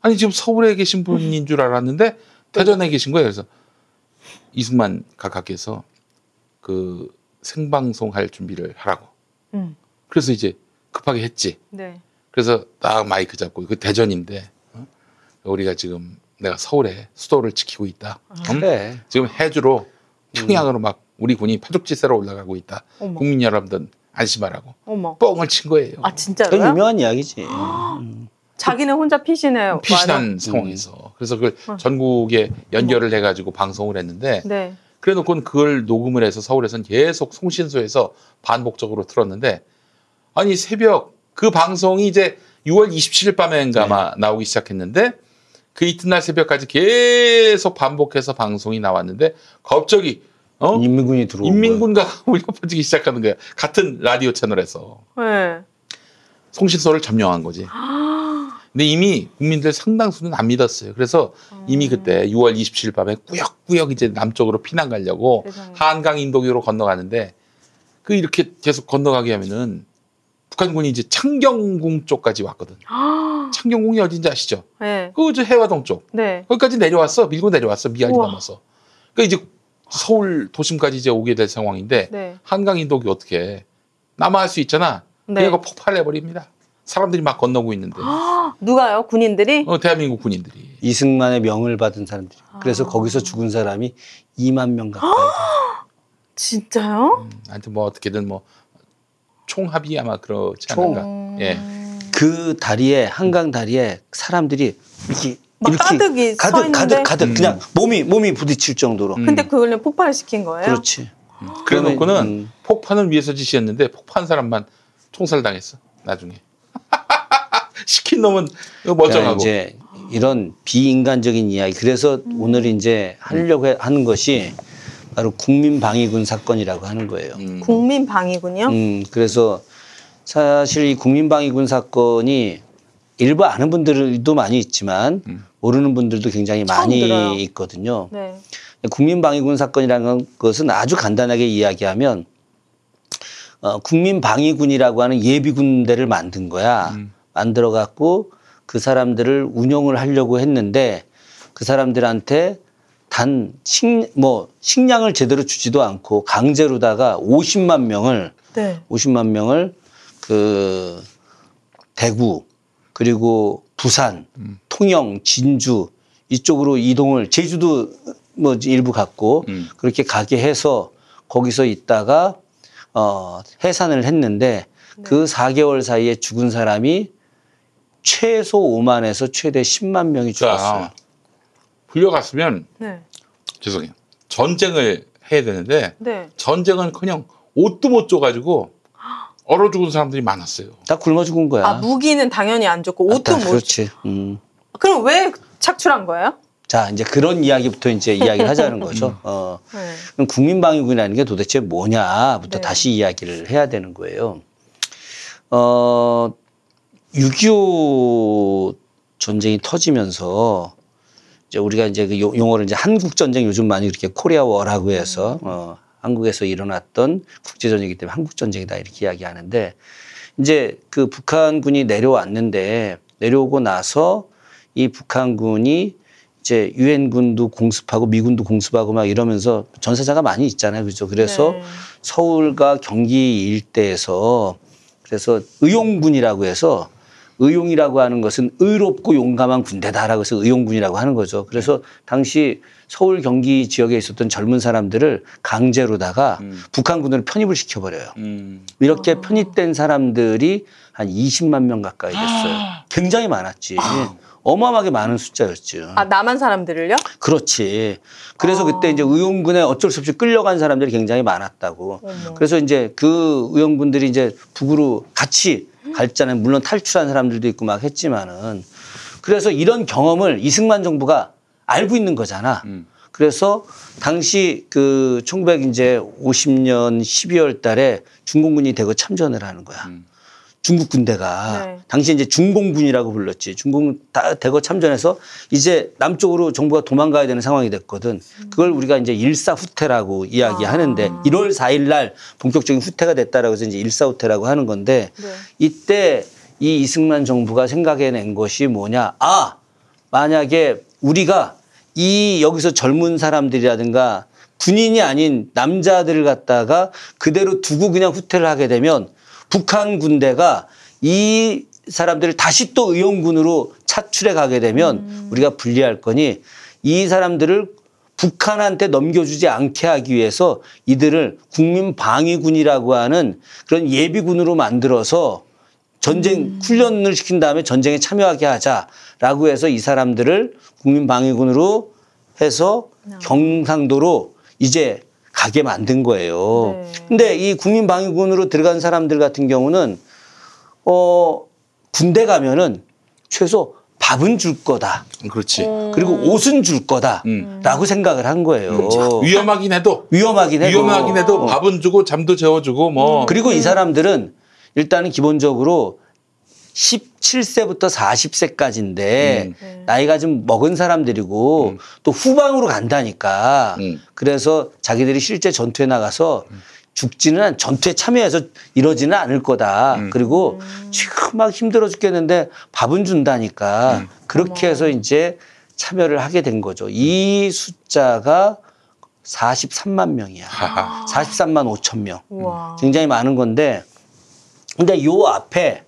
아니 지금 서울에 계신 분인 줄 알았는데 대전에 계신 거예요. 그래서 이승만 각하께서 그 생방송 할 준비를 하라고. 음. 그래서 이제 급하게 했지. 네. 그래서 딱 마이크 잡고 그 대전인데 어? 우리가 지금 내가 서울에 수도를 지키고 있다. 음? 그래. 지금 해주로 평양으로 막 우리 군이 파죽지세로 올라가고 있다. 어머. 국민 여러분들 안심하라고 어머. 뻥을 친 거예요. 아그 진짜로요? 유명한 이야기지. 자기는 혼자 피신해요. 피신한 상황에서 그래서 그걸 어. 전국에 연결을 해가지고 방송을 했는데 네. 그래놓고는 그걸 녹음을 해서 서울에선 계속 송신소에서 반복적으로 틀었는데 아니 새벽 그 방송이 이제 6월 27일 밤에인가 아마 나오기 시작했는데 그 이튿날 새벽까지 계속 반복해서 방송이 나왔는데 갑자기 어 인민군이 들어오고 인민군가 울려 퍼지기 시작하는 거야 같은 라디오 채널에서 네. 송신소를 점령한 거지. 근데 이미 국민들 상당수는 안 믿었어요. 그래서 이미 그때 6월 27일 밤에 꾸역꾸역 이제 남쪽으로 피난 가려고 세상에. 한강 인도교로 건너가는데 그 이렇게 계속 건너가게 하면은 북한군이 이제 창경궁 쪽까지 왔거든. 창경궁이 어딘지 아시죠? 네. 그저 해화동 쪽. 네. 거기까지 내려왔어. 밀고 내려왔어. 미아리. 넘어서. 그러니까 이제 서울 도심까지 이제 오게 될 상황인데 네. 한강 인도교 어떻게 남아할 수 있잖아. 네. 그래가 폭발해 버립니다. 사람들이 막 건너고 있는데 누가요? 군인들이? 어, 대한민국 군인들이 이승만의 명을 받은 사람들이. 아. 그래서 거기서 죽은 사람이 2만 명 가까이. 진짜요? 하여튼 뭐 어떻게든 뭐 총합이 아마 그렇지 총. 않을까. 예. 그 다리에 한강 다리에 사람들이 이렇게 막 가득이 서 가득 있는데? 가득 가득 음. 그냥 몸이 몸이 부딪힐 정도로. 음. 근데 그걸 폭발을 시킨 거예요? 그렇지. 그래놓고는 음. 폭탄을 위해서 지시했는데 폭파한 사람만 총살당했어. 나중에 시킨 놈은 그러니까 멀쩡하고. 이제 이런 비인간적인 이야기. 그래서 음. 오늘 이제 하려고 해- 하는 것이 바로 국민 방위군 사건이라고 하는 거예요. 음. 국민 방위군요? 음, 그래서 사실 이 국민 방위군 사건이 일부 아는 분들도 많이 있지만 음. 모르는 분들도 굉장히 많이 들어요. 있거든요. 네. 국민방위군 사건이라는 것은 아주 간단하게 이야기하면 어, 국민방위군이라고 하는 예비군대를 만든 거야. 음. 만들어 갖고 그 사람들을 운영을 하려고 했는데 그 사람들한테 단 식, 뭐 식량을 제대로 주지도 않고 강제로다가 50만 명을 네. 50만 명을 그 대구 그리고 부산, 통영, 진주 이쪽으로 이동을 제주도 뭐 일부 갔고 음. 그렇게 가게 해서 거기서 있다가 어 해산을 했는데 그 4개월 사이에 죽은 사람이 최소 5만에서 최대 10만 명이 죽었어요. 자, 불려갔으면 네. 죄송해요. 전쟁을 해야 되는데 네. 전쟁은 그냥 옷도 못 줘가지고 얼어 죽은 사람들이 많았어요. 다 굶어 죽은 거야. 아 무기는 당연히 안 좋고 아, 옷도 다 못. 그렇지. 음. 그럼 왜 착출한 거예요? 자, 이제 그런 이야기부터 이제 이야기를 하자는 거죠. 어. 네. 그럼 국민방위군이라는 게 도대체 뭐냐부터 네. 다시 이야기를 해야 되는 거예요. 어, 6.25 전쟁이 터지면서 이제 우리가 이제 그 용- 용어를 이제 한국 전쟁 요즘 많이 이렇게 코리아 워라고 해서 어, 한국에서 일어났던 국제 전쟁이기 때문에 한국 전쟁이다 이렇게 이야기하는데 이제 그 북한군이 내려왔는데 내려오고 나서 이 북한군이 이제 유엔군도 공습하고 미군도 공습하고 막 이러면서 전사자가 많이 있잖아요. 그죠? 그래서 네. 서울과 경기 일대에서 그래서 의용군이라고 해서 의용이라고 하는 것은 의롭고 용감한 군대다라고 해서 의용군이라고 하는 거죠. 그래서 당시 서울 경기 지역에 있었던 젊은 사람들을 강제로다가 음. 북한군으로 편입을 시켜버려요. 음. 이렇게 편입된 사람들이 한 20만 명 가까이 됐어요. 굉장히 많았지. 어마어마하게 많은 숫자였죠. 아 남한 사람들을요? 그렇지. 그래서 아. 그때 이제 의용군에 어쩔 수 없이 끌려간 사람들이 굉장히 많았다고. 어머. 그래서 이제 그 의용군들이 이제 북으로 같이 갔잖아요. 물론 탈출한 사람들도 있고 막 했지만은. 그래서 이런 경험을 이승만 정부가 알고 있는 거잖아. 음. 그래서 당시 그 1950년 12월 달에 중공군이 대거 참전을 하는 거야. 음. 중국 군대가 네. 당시 이제 중공군이라고 불렀지. 중공 다 대거 참전해서 이제 남쪽으로 정부가 도망가야 되는 상황이 됐거든. 그걸 우리가 이제 일사후퇴라고 이야기하는데 아. 1월 4일 날 본격적인 후퇴가 됐다라고 해서 이제 일사후퇴라고 하는 건데 네. 이때 이 이승만 정부가 생각해낸 것이 뭐냐? 아, 만약에 우리가 이 여기서 젊은 사람들이라든가 군인이 아닌 남자들을 갖다가 그대로 두고 그냥 후퇴를 하게 되면 북한 군대가 이 사람들을 다시 또 의용군으로 차출해 가게 되면 우리가 불리할 거니 이 사람들을 북한한테 넘겨주지 않게 하기 위해서 이들을 국민 방위군이라고 하는 그런 예비군으로 만들어서 전쟁 훈련을 시킨 다음에 전쟁에 참여하게 하자라고 해서 이 사람들을 국민 방위군으로 해서 경상도로 이제 가게 만든 거예요. 네. 근데 이 국민방위군으로 들어간 사람들 같은 경우는 어 군대 가면은 최소 밥은 줄 거다. 그렇지. 그리고 옷은 줄 거다라고 음. 생각을 한 거예요. 위험하긴 해도 위험하긴 해도 위험하긴 해도 어. 밥은 주고 잠도 재워주고 뭐 그리고 이 사람들은 일단은 기본적으로 17세부터 40세까지인데 네. 나이가 좀 먹은 사람들이고 또 후방으로 간다니까 음. 그래서 자기들이 실제 전투에 나가서 죽지는 않, 전투에 참여해서 이러지는 않을 거다. 음. 그리고 지금 막 힘들어 죽겠는데 밥은 준다니까 그렇게 해서 이제 참여를 하게 된 거죠. 이 숫자가 43만 명이야. 하하. 43만 5천 명. 우와. 굉장히 많은 건데 근데 요 앞에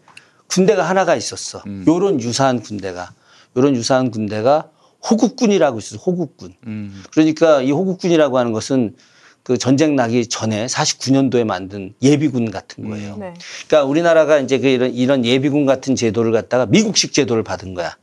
군대가 하나가 있었어. 요런 유사한 군대가 요런 유사한 군대가 호국군이라고 있었어. 호국군. 음. 그러니까 이 호국군이라고 하는 것은 그 전쟁 나기 전에 49년도에 만든 예비군 같은 거예요. 네. 그러니까 우리나라가 이제 그 이런, 이런 예비군 같은 제도를 갖다가 미국식 제도를 받은 거야.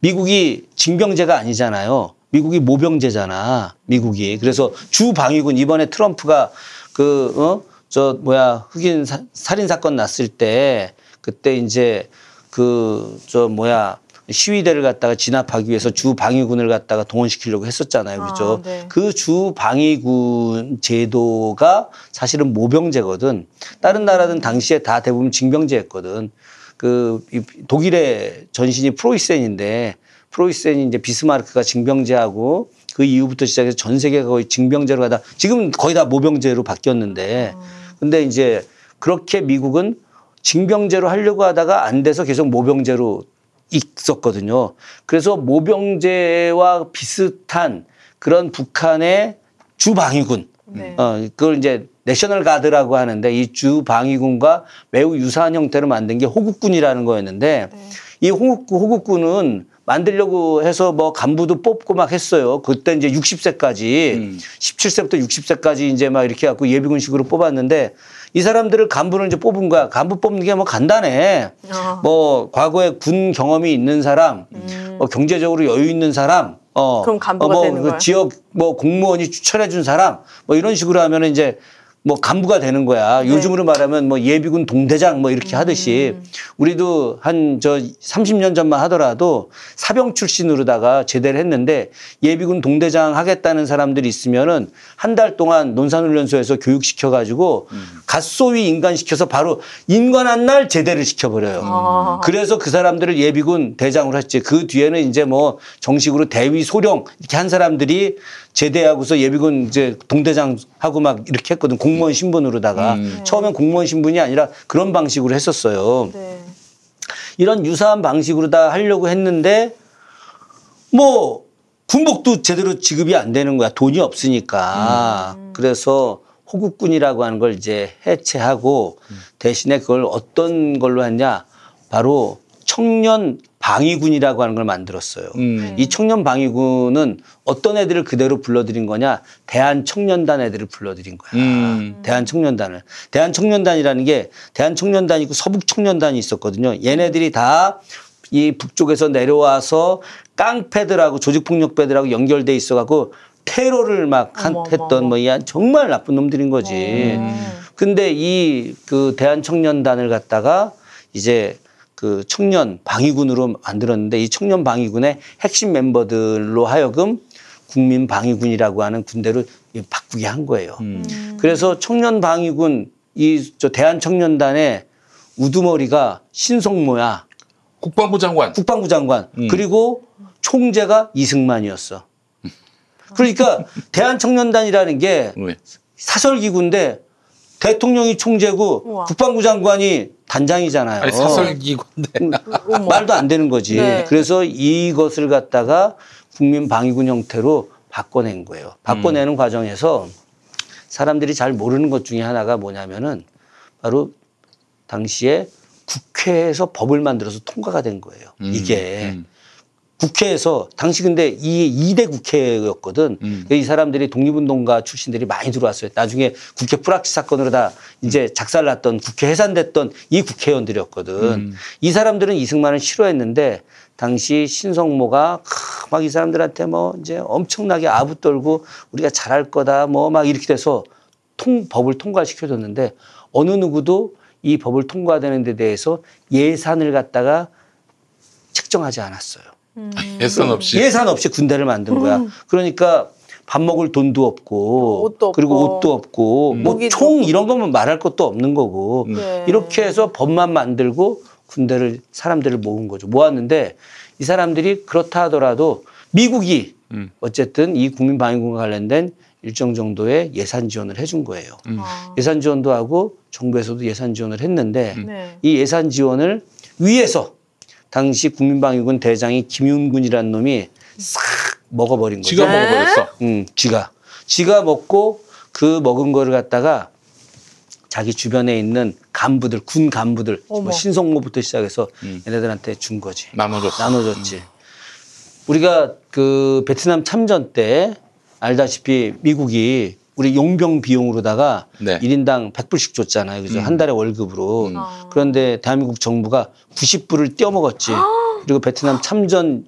미국이 징병제가 아니잖아요. 미국이 모병제잖아. 미국이. 그래서 주 방위군 이번에 트럼프가 그, 어? 저 뭐야 흑인 사- 살인 사건 났을 때 그때 이제 그 저 뭐야 시위대를 갖다가 진압하기 위해서 주 방위군을 갖다가 동원시키려고 했었잖아요. 그죠? 아, 네. 그주 방위군 제도가 사실은 모병제거든. 다른 나라는 당시에 다 대부분 징병제였거든. 그이 독일의 전신이 프로이센인데 프로이센이 이제 비스마르크가 징병제하고 그 이후부터 시작해서 전 세계가 거의 징병제로 가다 지금 거의 다 모병제로 바뀌었는데 근데 이제 그렇게 미국은 징병제로 하려고 하다가 안 돼서 계속 모병제로 있었거든요. 그래서 모병제와 비슷한 그런 북한의 주방위군 네. 어, 그걸 이제 내셔널 가드라고 하는데 이 주방위군과 매우 유사한 형태로 만든 게 호국군이라는 거였는데 네. 이 호국, 호국군은 만들려고 해서 뭐 간부도 뽑고 막 했어요. 그때 이제 60세까지 음. 17세부터 60세까지 이제 막 이렇게 갖고 예비군식으로 뽑았는데 이 사람들을 간부를 이제 뽑은 거야. 간부 뽑는 게 뭐 간단해. 어. 뭐 과거에 군 경험이 있는 사람, 뭐 경제적으로 여유 있는 사람, 어, 음. 그럼 간부가 뭐 되는 그 거야? 지역 뭐 공무원이 추천해 준 사람, 뭐 이런 식으로 하면 은 이제 뭐 간부가 되는 거야. 네. 요즘으로 말하면 뭐 예비군 동대장 뭐 이렇게 하듯이 음. 우리도 한 저 30년 전만 하더라도 사병 출신으로다가 제대를 했는데 예비군 동대장 하겠다는 사람들이 있으면은 한 달 동안 논산훈련소에서 교육시켜 가지고 음. 갓소위 인간시켜서 바로 인관한 날 제대를 시켜버려요. 아. 그래서 그 사람들을 예비군 대장으로 했지. 그 뒤에는 이제 뭐 정식으로 대위 소령 이렇게 한 사람들이 제대하고서 예비군 이제 동대장 하고 막 이렇게 했거든. 공무원 신분으로다가. 음. 처음엔 공무원 신분이 아니라 그런 방식으로 했었어요. 네. 이런 유사한 방식으로 다 하려고 했는데 뭐 군복도 제대로 지급이 안 되는 거야. 돈이 없으니까. 그래서 호국군이라고 하는 걸 이제 해체하고 대신에 그걸 어떤 걸로 했냐. 바로 청년 방위군이라고 하는 걸 만들었어요. 음. 이 청년 방위군은 어떤 애들을 그대로 불러들인 거냐? 대한 청년단 애들을 불러들인 거야. 음. 대한 청년단을. 대한 청년단이라는 게 대한 청년단이 있고 서북 청년단이 있었거든요. 얘네들이 다 이 북쪽에서 내려와서 깡패들하고 조직폭력배들하고 연결돼 있어갖고 테러를 막 한- 했던. 뭐 이 정말 나쁜 놈들인 거지. 음. 근데 이 그 대한 청년단을 갖다가 이제 그 청년 방위군으로 만들었는데 이 청년 방위군의 핵심 멤버들로 하여금 국민 방위군이라고 하는 군대로 바꾸게 한 거예요. 음. 그래서 청년 방위군 이 저 대한 청년단의 우두머리가 신성모야 국방부 장관. 국방부 장관 음. 그리고 총재가 이승만이었어. 그러니까 대한 청년단이라는 게 왜? 사설기구인데 대통령이 총재고 우와. 국방부 장관이 단장이잖아요. 아니 사설기구인데. 어머. 말도 안 되는 거지. 네. 그래서 이것을 갖다가 국민 방위군 형태로 바꿔낸 거예요. 바꿔내는 과정에서 사람들이 잘 모르는 것 중에 하나가 뭐냐면은 바로 당시에 국회에서 법을 만들어서 통과가 된 거예요. 음, 이게. 음. 국회에서 당시 근데 이 2대 국회였거든. 음. 이 사람들이 독립운동가 출신들이 많이 들어왔어요. 나중에 국회 뿌락치 사건으로 다 이제 작살났던 국회 해산됐던 이 국회의원들이었거든. 음. 이 사람들은 이승만을 싫어했는데 당시 신성모가 막 이 사람들한테 뭐 이제 엄청나게 아부 떨고 우리가 잘할 거다 뭐 막 이렇게 돼서 통, 법을 통과시켜줬는데 어느 누구도 이 법을 통과되는 데 대해서 예산을 갖다가 책정하지 않았어요. 예산 없이. 예산 없이 군대를 만든 거야. 그러니까 밥 먹을 돈도 없고, 음. 옷도 없고. 그리고 옷도 없고 뭐 무기도 총 이런 거면 말할 것도 없는 거고 네. 이렇게 해서 법만 만들고 군대를 사람들을 모은 거죠. 모았는데 이 사람들이 그렇다 하더라도 미국이 음. 어쨌든 이 국민 방위군과 관련된 일정 정도의 예산 지원을 해준 거예요. 아. 예산 지원도 하고 정부에서도 예산 지원을 했는데 네. 이 예산 지원을 위해서 당시 국민방위군 대장이 김윤군이라는 놈이 싹 먹어버린 거죠. 지가 네? 먹어버렸어. 음, 지가. 지가 먹고 그 먹은 거를 갖다가 자기 주변에 있는 간부들, 군 간부들, 뭐. 신성모부터 시작해서 음. 얘네들한테 준 거지. 나눠줬어. 나눠줬지. 우리가 그 베트남 참전 때 알다시피 미국이 우리 용병 비용으로다가 네. 일 1인당 100불씩 줬잖아요. 그죠? 한 달에 월급으로. 음. 아. 그런데 대한민국 정부가 90불을 떼어먹었지. 그리고 베트남 참전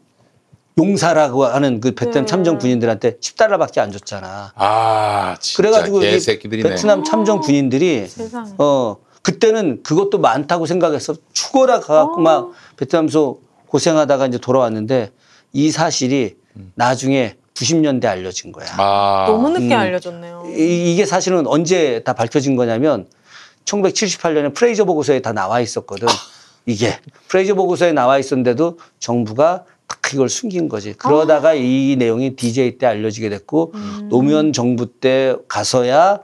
용사라고 하는 그 베트남 네. 참전 군인들한테 10달러밖에 안 줬잖아. 아, 진짜 그래가지고 이 개새끼들이네. 베트남 참전 군인들이 세상에. 어 그때는 그것도 많다고 생각해서 죽어라 가갖고 어. 막 베트남에서 고생하다가 이제 돌아왔는데 이 사실이 나중에 90년대 알려진 거야. 아, 너무 늦게 음. 알려줬네요. 이, 게 사실은 언제 다 밝혀진 거냐면 1978년에 프레이저 보고서에 다 나와 있었거든. 이게 프레이저 보고서에 나와 있었는데도 정부가 딱 이걸 숨긴 거지. 그러다가 아. 이 내용이 DJ 때 알려지게 됐고 음. 노무현 정부 때 가서야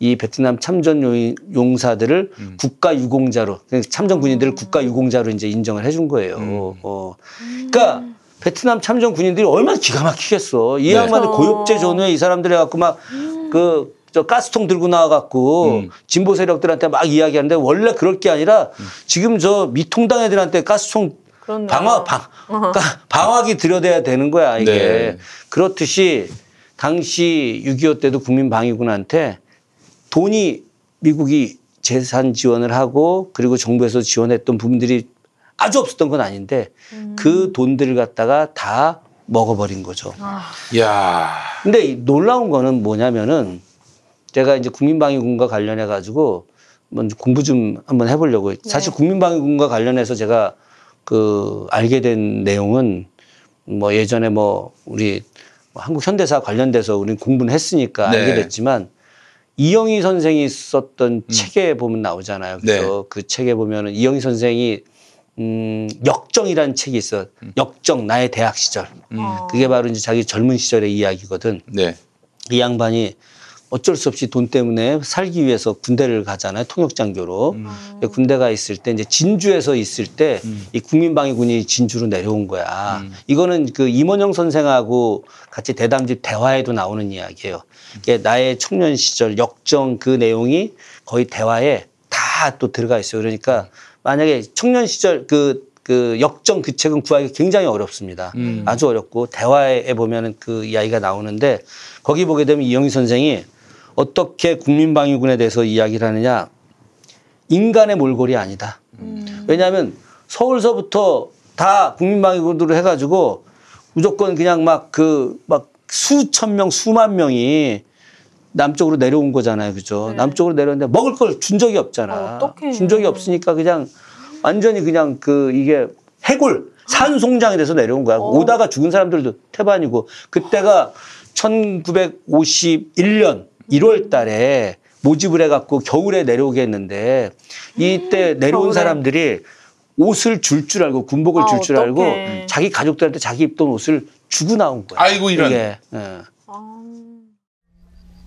이 베트남 참전 용- 용사들을 음. 국가 유공자로 그러니까 참전 군인들을 음. 국가 유공자로 이제 인정을 해준 거예요. 어. 그러니까 베트남 참전 군인들이 얼마나 기가 막히겠어. 이 네. 양반들. 고육제 전후에 이 사람들 해갖고 막그저 가스통 들고 나와갖고 음. 진보 세력들한테 막 이야기하는데 원래 그럴 게 아니라 지금 저 미통당 애들한테 가스통 그렇네요. 방화 방 그러니까 방화기 들여대야 되는 거야 이게 네. 그렇듯이 당시 6.25 때도 국민 방위군한테 돈이 미국이 재산 지원을 하고 그리고 정부에서 지원했던 부분들이 아주 없었던 건 아닌데 그 돈들을 갖다가 다 먹어버린 거죠. 야. 근데 이 놀라운 거는 뭐냐면은 제가 이제 국민방위군과 관련해 가지고 먼저 공부 좀 한번 해보려고. 사실 국민방위군과 관련해서 제가 그 알게 된 내용은 뭐 예전에 뭐 우리 뭐 한국 현대사 관련돼서 우리는 공부는 했으니까 네. 알게 됐지만 이영희 선생이 썼던 책에 보면 나오잖아요. 그래서 그 책에 보면은 이영희 선생이 음, 역정이라는 책이 있어. 역정 나의 대학 시절. 어. 그게 바로 이제 자기 젊은 시절의 이야기거든. 네. 이 양반이 어쩔 수 없이 돈 때문에 살기 위해서 군대를 가잖아요. 통역장교로. 근데 군대가 있을 때 이제 진주에서 있을 때 이 국민방위군이 진주로 내려온 거야. 이거는 그 임원영 선생하고 같이 대담집 대화에도 나오는 이야기예요. 이게 나의 청년 시절 역정 그 내용이 거의 대화에 다 또 들어가 있어요. 그러니까 만약에 청년 시절 그, 그 역정 그 책은 구하기 굉장히 어렵습니다. 아주 어렵고 대화에 보면은 그 이야기가 나오는데 거기 보게 되면 이영희 선생이 어떻게 국민방위군에 대해서 이야기를 하느냐 인간의 몰골이 아니다. 왜냐하면 서울서부터 다 국민방위군으로 해가지고 무조건 그냥 막 그 막 수천 명 수만 명이 남쪽으로 내려온 거잖아요. 그죠? 네. 남쪽으로 내려왔는데 먹을 걸 준 적이 없잖아. 어. 준 적이 없으니까 그냥 완전히 그냥 그 이게 해골 산송장이 돼서 내려온 거야. 어. 오다가 죽은 사람들도 태반이고 그때가 1951년 1월 달에 모집을 해갖고 겨울에 내려오게 했는데 이때 내려온 겨울에. 사람들이 옷을 줄줄 알고 군복을 아, 줄줄 알고. 자기 가족들한테 자기 입던 옷을 주고 나온 거야. 아이고, 이런. 이게. 예.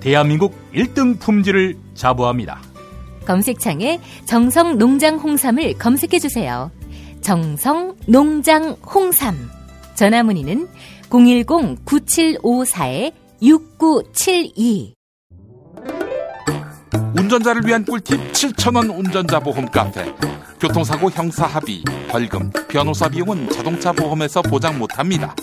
대한민국 1등 품질을 자부합니다. 검색창에 정성 농장 홍삼을 검색해 주세요. 정성 농장 홍삼. 전화 문의는 010-9754-6972. 운전자를 위한 꿀팁 7,000원 운전자 보험 카페. 교통사고 형사 합의, 벌금, 변호사 비용은 자동차 보험에서 보장 못합니다.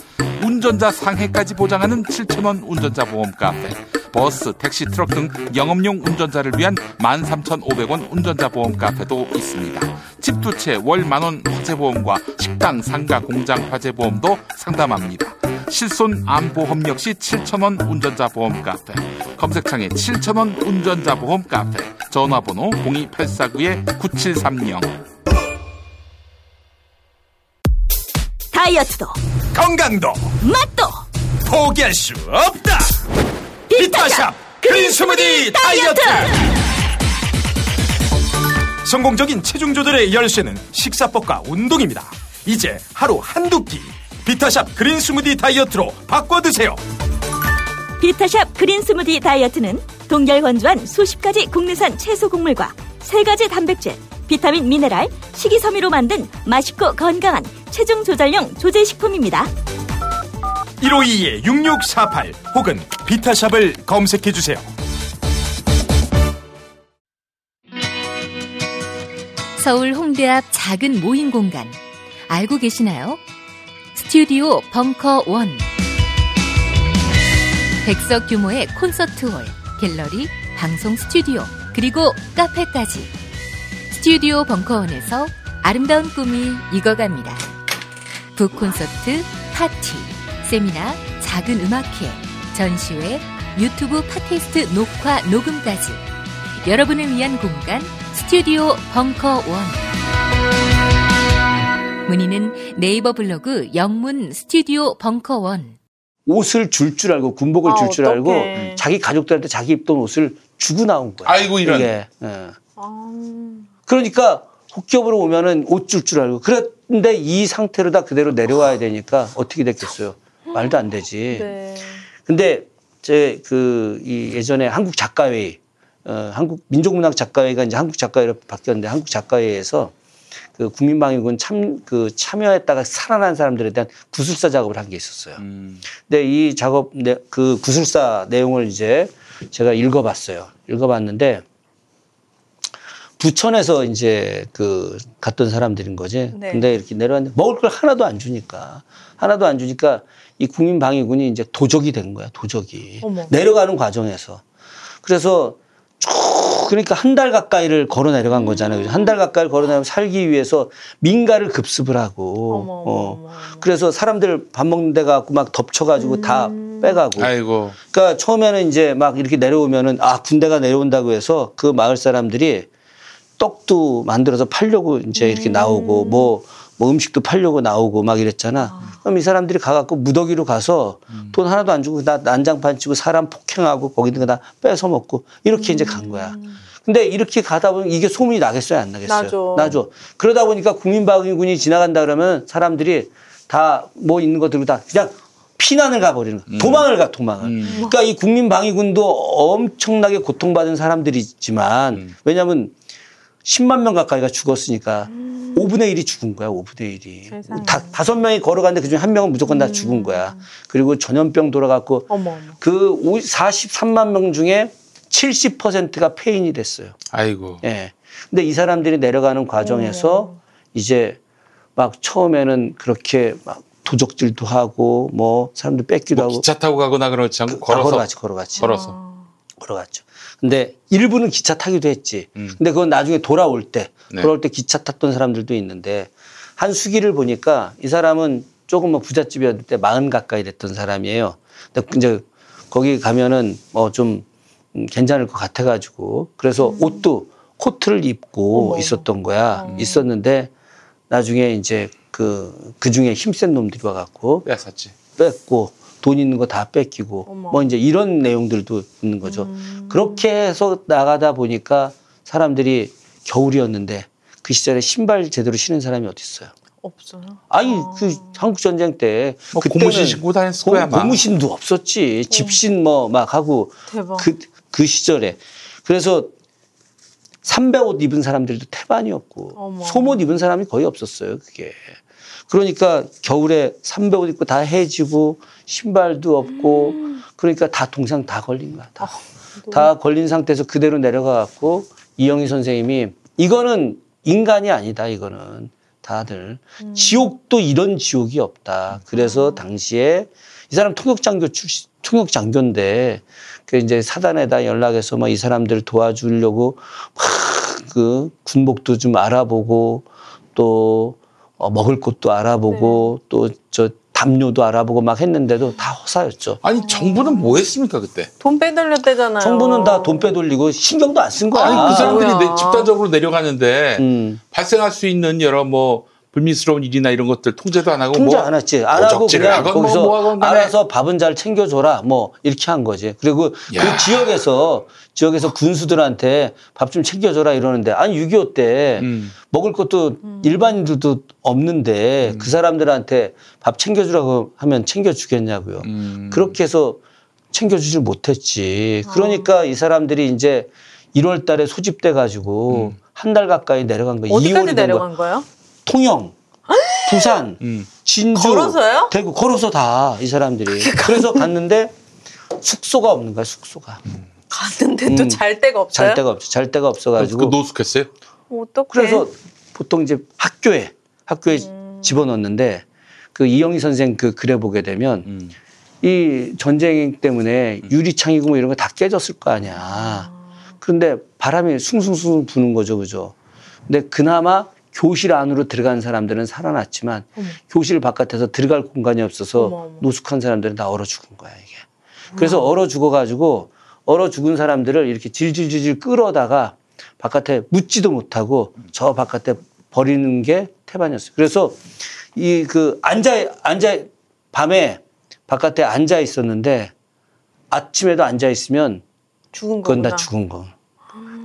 운전자 상해까지 보장하는 7,000원 운전자 보험 카페. 버스, 택시, 트럭 등 영업용 운전자를 위한 13,500원 운전자 보험 카페도 있습니다. 집 두 채 월 만원 화재보험과 식당, 상가, 공장 화재보험도 상담합니다. 실손 암보험 역시 7,000원 운전자 보험 카페. 검색창에 7,000원 운전자 보험 카페. 전화번호 02849-9730. 다이어트도 건강도 맛도 포기할 수 없다. 비타샵 그린 스무디 다이어트. 성공적인 체중 조절의 열쇠는 식사법과 운동입니다. 이제 하루 한두 끼 비타샵 그린 스무디 다이어트로 바꿔 드세요. 비타샵 그린 스무디 다이어트는 동결 건조한 수십 가지 국내산 채소 곡물과 세 가지 단백질, 비타민, 미네랄, 식이섬유로 만든 맛있고 건강한 체중 조절용 조제식품입니다. 1522-6648 혹은 비타샵을 검색해 주세요. 서울 홍대 앞 작은 모임 공간. 알고 계시나요? 스튜디오 벙커 원. 백석 규모의 콘서트 홀, 갤러리, 방송 스튜디오, 그리고 카페까지. 스튜디오 벙커원에서 아름다운 꿈이 익어갑니다. 북 콘서트, 파티, 세미나, 작은 음악회, 전시회, 유튜브 팟캐스트 녹화, 녹음까지 여러분을 위한 공간 스튜디오 벙커 원 문의는 네이버 블로그 영문 스튜디오 벙커 원 옷을 줄줄 알고 군복을 아, 줄줄 알고. 자기 가족들한테 자기 입던 옷을 주고 나온 거야. 아이고, 이런. 이게. 예. 아, 그러니까 혹겹으로 오면은 옷 줄 줄 알고 그런데 이 상태로 다 그대로 내려와야 되니까 어떻게 됐겠어요? 말도 안 되지. 네. 근데 제 그 이 예전에 한국 작가회의 어 한국 민족문학 작가회가 이제 한국 작가회로 바뀌었는데 한국 작가회에서 그 국민방위군 참 그 참여했다가 살아난 사람들에 대한 구술사 작업을 한 게 있었어요. 음. 근데 이 작업 내- 그 구술사 내용을 이제 제가 읽어봤어요. 읽어봤는데 부천에서 이제 그 갔던 사람들인 거지. 네. 근데 이렇게 내려왔는데 먹을 걸 하나도 안 주니까 하나도 안 주니까 이 국민방위군이 이제 도적이 된 거야. 도적이 어머. 내려가는 과정에서 그래서 쭉 그러니까 한 달 가까이를 걸어 내려간 거잖아요. 한 달 가까이를 걸어 내려 살기 위해서 민가를 급습을 하고 어머, 어머, 어. 그래서 사람들 밥 먹는 데 가고 막 덮쳐가지고 다 음. 빼가고. 아이고. 그러니까 처음에는 이제 막 이렇게 내려오면은 아 군대가 내려온다고 해서 그 마을 사람들이 떡도 만들어서 팔려고 이제 이렇게 나오고 뭐, 뭐 음식도 팔려고 나오고 막 이랬잖아. 그럼 이 사람들이 가갖고 무더기로 가서 돈 하나도 안 주고 다 난장판 치고 사람 폭행하고 거기 있는 거 다 뺏어 먹고 이렇게 이제 간 거야. 근데 이렇게 가다 보면 이게 소문이 나겠어요? 안 나겠어요? 나죠. 나죠. 그러다 보니까 국민방위군이 지나간다 그러면 사람들이 다 뭐 있는 거 들고 다 그냥 피난을 가버리는 거야. 도망을 가, 도망을. 음. 그러니까 이 국민방위군도 엄청나게 고통받은 사람들이지만 왜냐하면 10만 명 가까이가 죽었으니까 5분의 1이 죽은 거야, 5분의 1이. 세상에. 다, 다섯 명이 걸어갔는데 그 중에 한 명은 무조건 다 죽은 거야. 그리고 전염병 돌아갔고 어머, 어머. 그5 43만 명 중에 70%가 폐인이 됐어요. 아이고. 예. 근데 이 사람들이 내려가는 과정에서 이제 막 처음에는 그렇게 막 도적질도 하고 뭐 사람들 뺏기도 뭐 하고 기차 타고 가거나 그렇지 않고 다 걸어서. 걸어갔지, 걸어갔지. 걸어서. 걸어갔죠. 근데 일부는 기차 타기도 했지. 음. 근데 그건 나중에 돌아올 때, 네. 돌아올 때 기차 탔던 사람들도 있는데 한 수기를 보니까 이 사람은 조금 뭐 부잣집이었을 때 마흔 가까이 됐던 사람이에요. 근데 이제 거기 가면은 뭐 좀 괜찮을 것 같아가지고 그래서 옷도 코트를 입고 음. 어머. 있었던 거야. 어. 있었는데 나중에 이제 그, 그 중에 힘센 놈들이 와갖고 뺏었지. 뺏고 돈 있는 거 다 뺏기고 어머. 뭐 이제 이런 내용들도 있는 거죠. 음. 그렇게 해서 나가다 보니까 사람들이 겨울이었는데 그 시절에 신발 제대로 신은 사람이 어디 있어요? 없어요. 아니 아. 그 한국 전쟁 때뭐 그때는 고무신 신고 다녔을 고- 거야. 고무신도 없었지. 집신 뭐 막 하고 대박. 그, 그 시절에 그래서 삼배옷 입은 사람들도 태반이었고 어머. 소못 입은 사람이 거의 없었어요. 그게 그러니까 겨울에 삼배옷 입고 다 해지고 신발도 없고 그러니까 다 동상 다 걸린 거야. 다. 다 걸린 상태에서 그대로 내려가 갖고 이영희 선생님이 이거는 인간이 아니다. 이거는 다들 지옥도 이런 지옥이 없다. 그래서 당시에 이 사람 통역 장교 출신 통역 장교인데 그 이제 사단에다 연락해서 막 이 사람들 을 도와주려고 막 그 군복도 좀 알아보고 또 어, 먹을 것도 알아보고 또저 담요도 알아보고 막 했는데도 다 허사였죠. 아니 정부는 뭐 했습니까 그때? 돈 빼돌렸대잖아요. 정부는 다 돈 빼돌리고 신경도 안 쓴 거야. 아니 그 사람들이. 내- 집단적으로 내려가는데 음. 발생할 수 있는 여러 뭐 불미스러운 일이나 이런 것들 통제도 안 하고 통제 뭐 안 했지. 안 하고 도적질을 그냥 하건 뭐 거기서 뭐 알아서 밥은 잘 챙겨줘라. 뭐 이렇게 한 거지. 그리고 야. 그 지역에서 지역에서 군수들한테 밥 좀 챙겨줘라 이러는데 아니 6.25때 음. 먹을 것도 일반인들도 없는데 그 사람들한테 밥 챙겨주라고 하면 챙겨주겠냐고요. 음. 그렇게 해서 챙겨주질 못했지. 그러니까 이 사람들이 이제 1월 달에 소집돼 가지고 음. 한달 가까이 내려간 거예요. 어디까지 2월이 된 거야. 내려간 거예요? 통영, 부산, 음. 진주, 걸어서요? 대구 걸어서 다 이 사람들이 그래서 갔는데 숙소가 없는 거야 숙소가 갔는데 또 음. 잘 데가 없어요? 잘 데가 없어 잘 데가 그 없어가지고 노숙했어요? 어떡해. 그래서 보통 이제 학교에 학교에 음. 집어넣는데 그 이영희 선생 그 글에 보게 되면 음. 이 전쟁 때문에 유리창이고 뭐 이런 거 다 깨졌을 거 아니야. 그런데 바람이 숭숭숭 부는 거죠, 그죠? 근데 그나마 교실 안으로 들어간 사람들은 살아났지만 교실 바깥에서 들어갈 공간이 없어서 어머, 어머. 노숙한 사람들은 다 얼어 죽은 거야 이게. 그래서 얼어 죽어가지고 얼어 죽은 사람들을 이렇게 질질질질 끌어다가 바깥에 묻지도 못하고 저 바깥에 버리는 게 태반이었어요. 그래서 이 그 앉아 앉아 밤에 바깥에 앉아 있었는데 아침에도 앉아 있으면 죽은 그건 거구나. 다 죽은 거.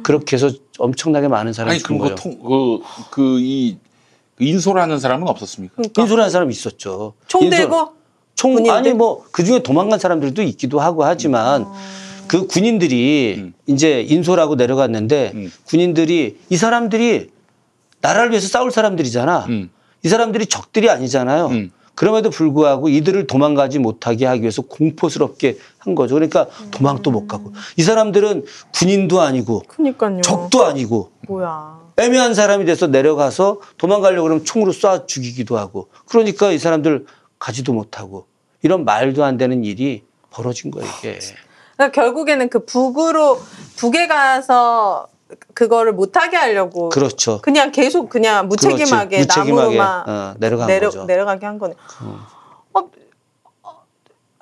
그렇게 해서 엄청나게 많은 사람이 아니 죽은 그럼 거예요. 그통그그이 인솔하는 사람은 없었습니까? 그러니까. 인솔하는 사람 있었죠. 총 들고 총 군인들? 아니 뭐 그 중에 도망간 사람들도 있기도 하고 하지만 그 군인들이 음. 이제 인솔하고 내려갔는데 음. 군인들이 이 사람들이 나라를 위해서 싸울 사람들이잖아. 음. 이 사람들이 적들이 아니잖아요. 음. 그럼에도 불구하고 이들을 도망가지 못하게 하기 위해서 공포스럽게 한 거죠. 그러니까 도망도 못 가고 이 사람들은 군인도 아니고 그니까요. 적도 아니고 뭐야. 애매한 사람이 돼서 내려가서 도망가려고 그러면 총으로 쏴 죽이기도 하고 그러니까 이 사람들 가지도 못하고 이런 말도 안 되는 일이 벌어진 거예요 이게. 그러니까 결국에는 그 북으로 북에 가서 그거를 못하게 하려고 그렇죠. 그냥 계속 그냥 무책임하게. 무책임하게, 나무로만 어, 내려간 내려, 거죠. 내려가게 한 거네. 어, 어,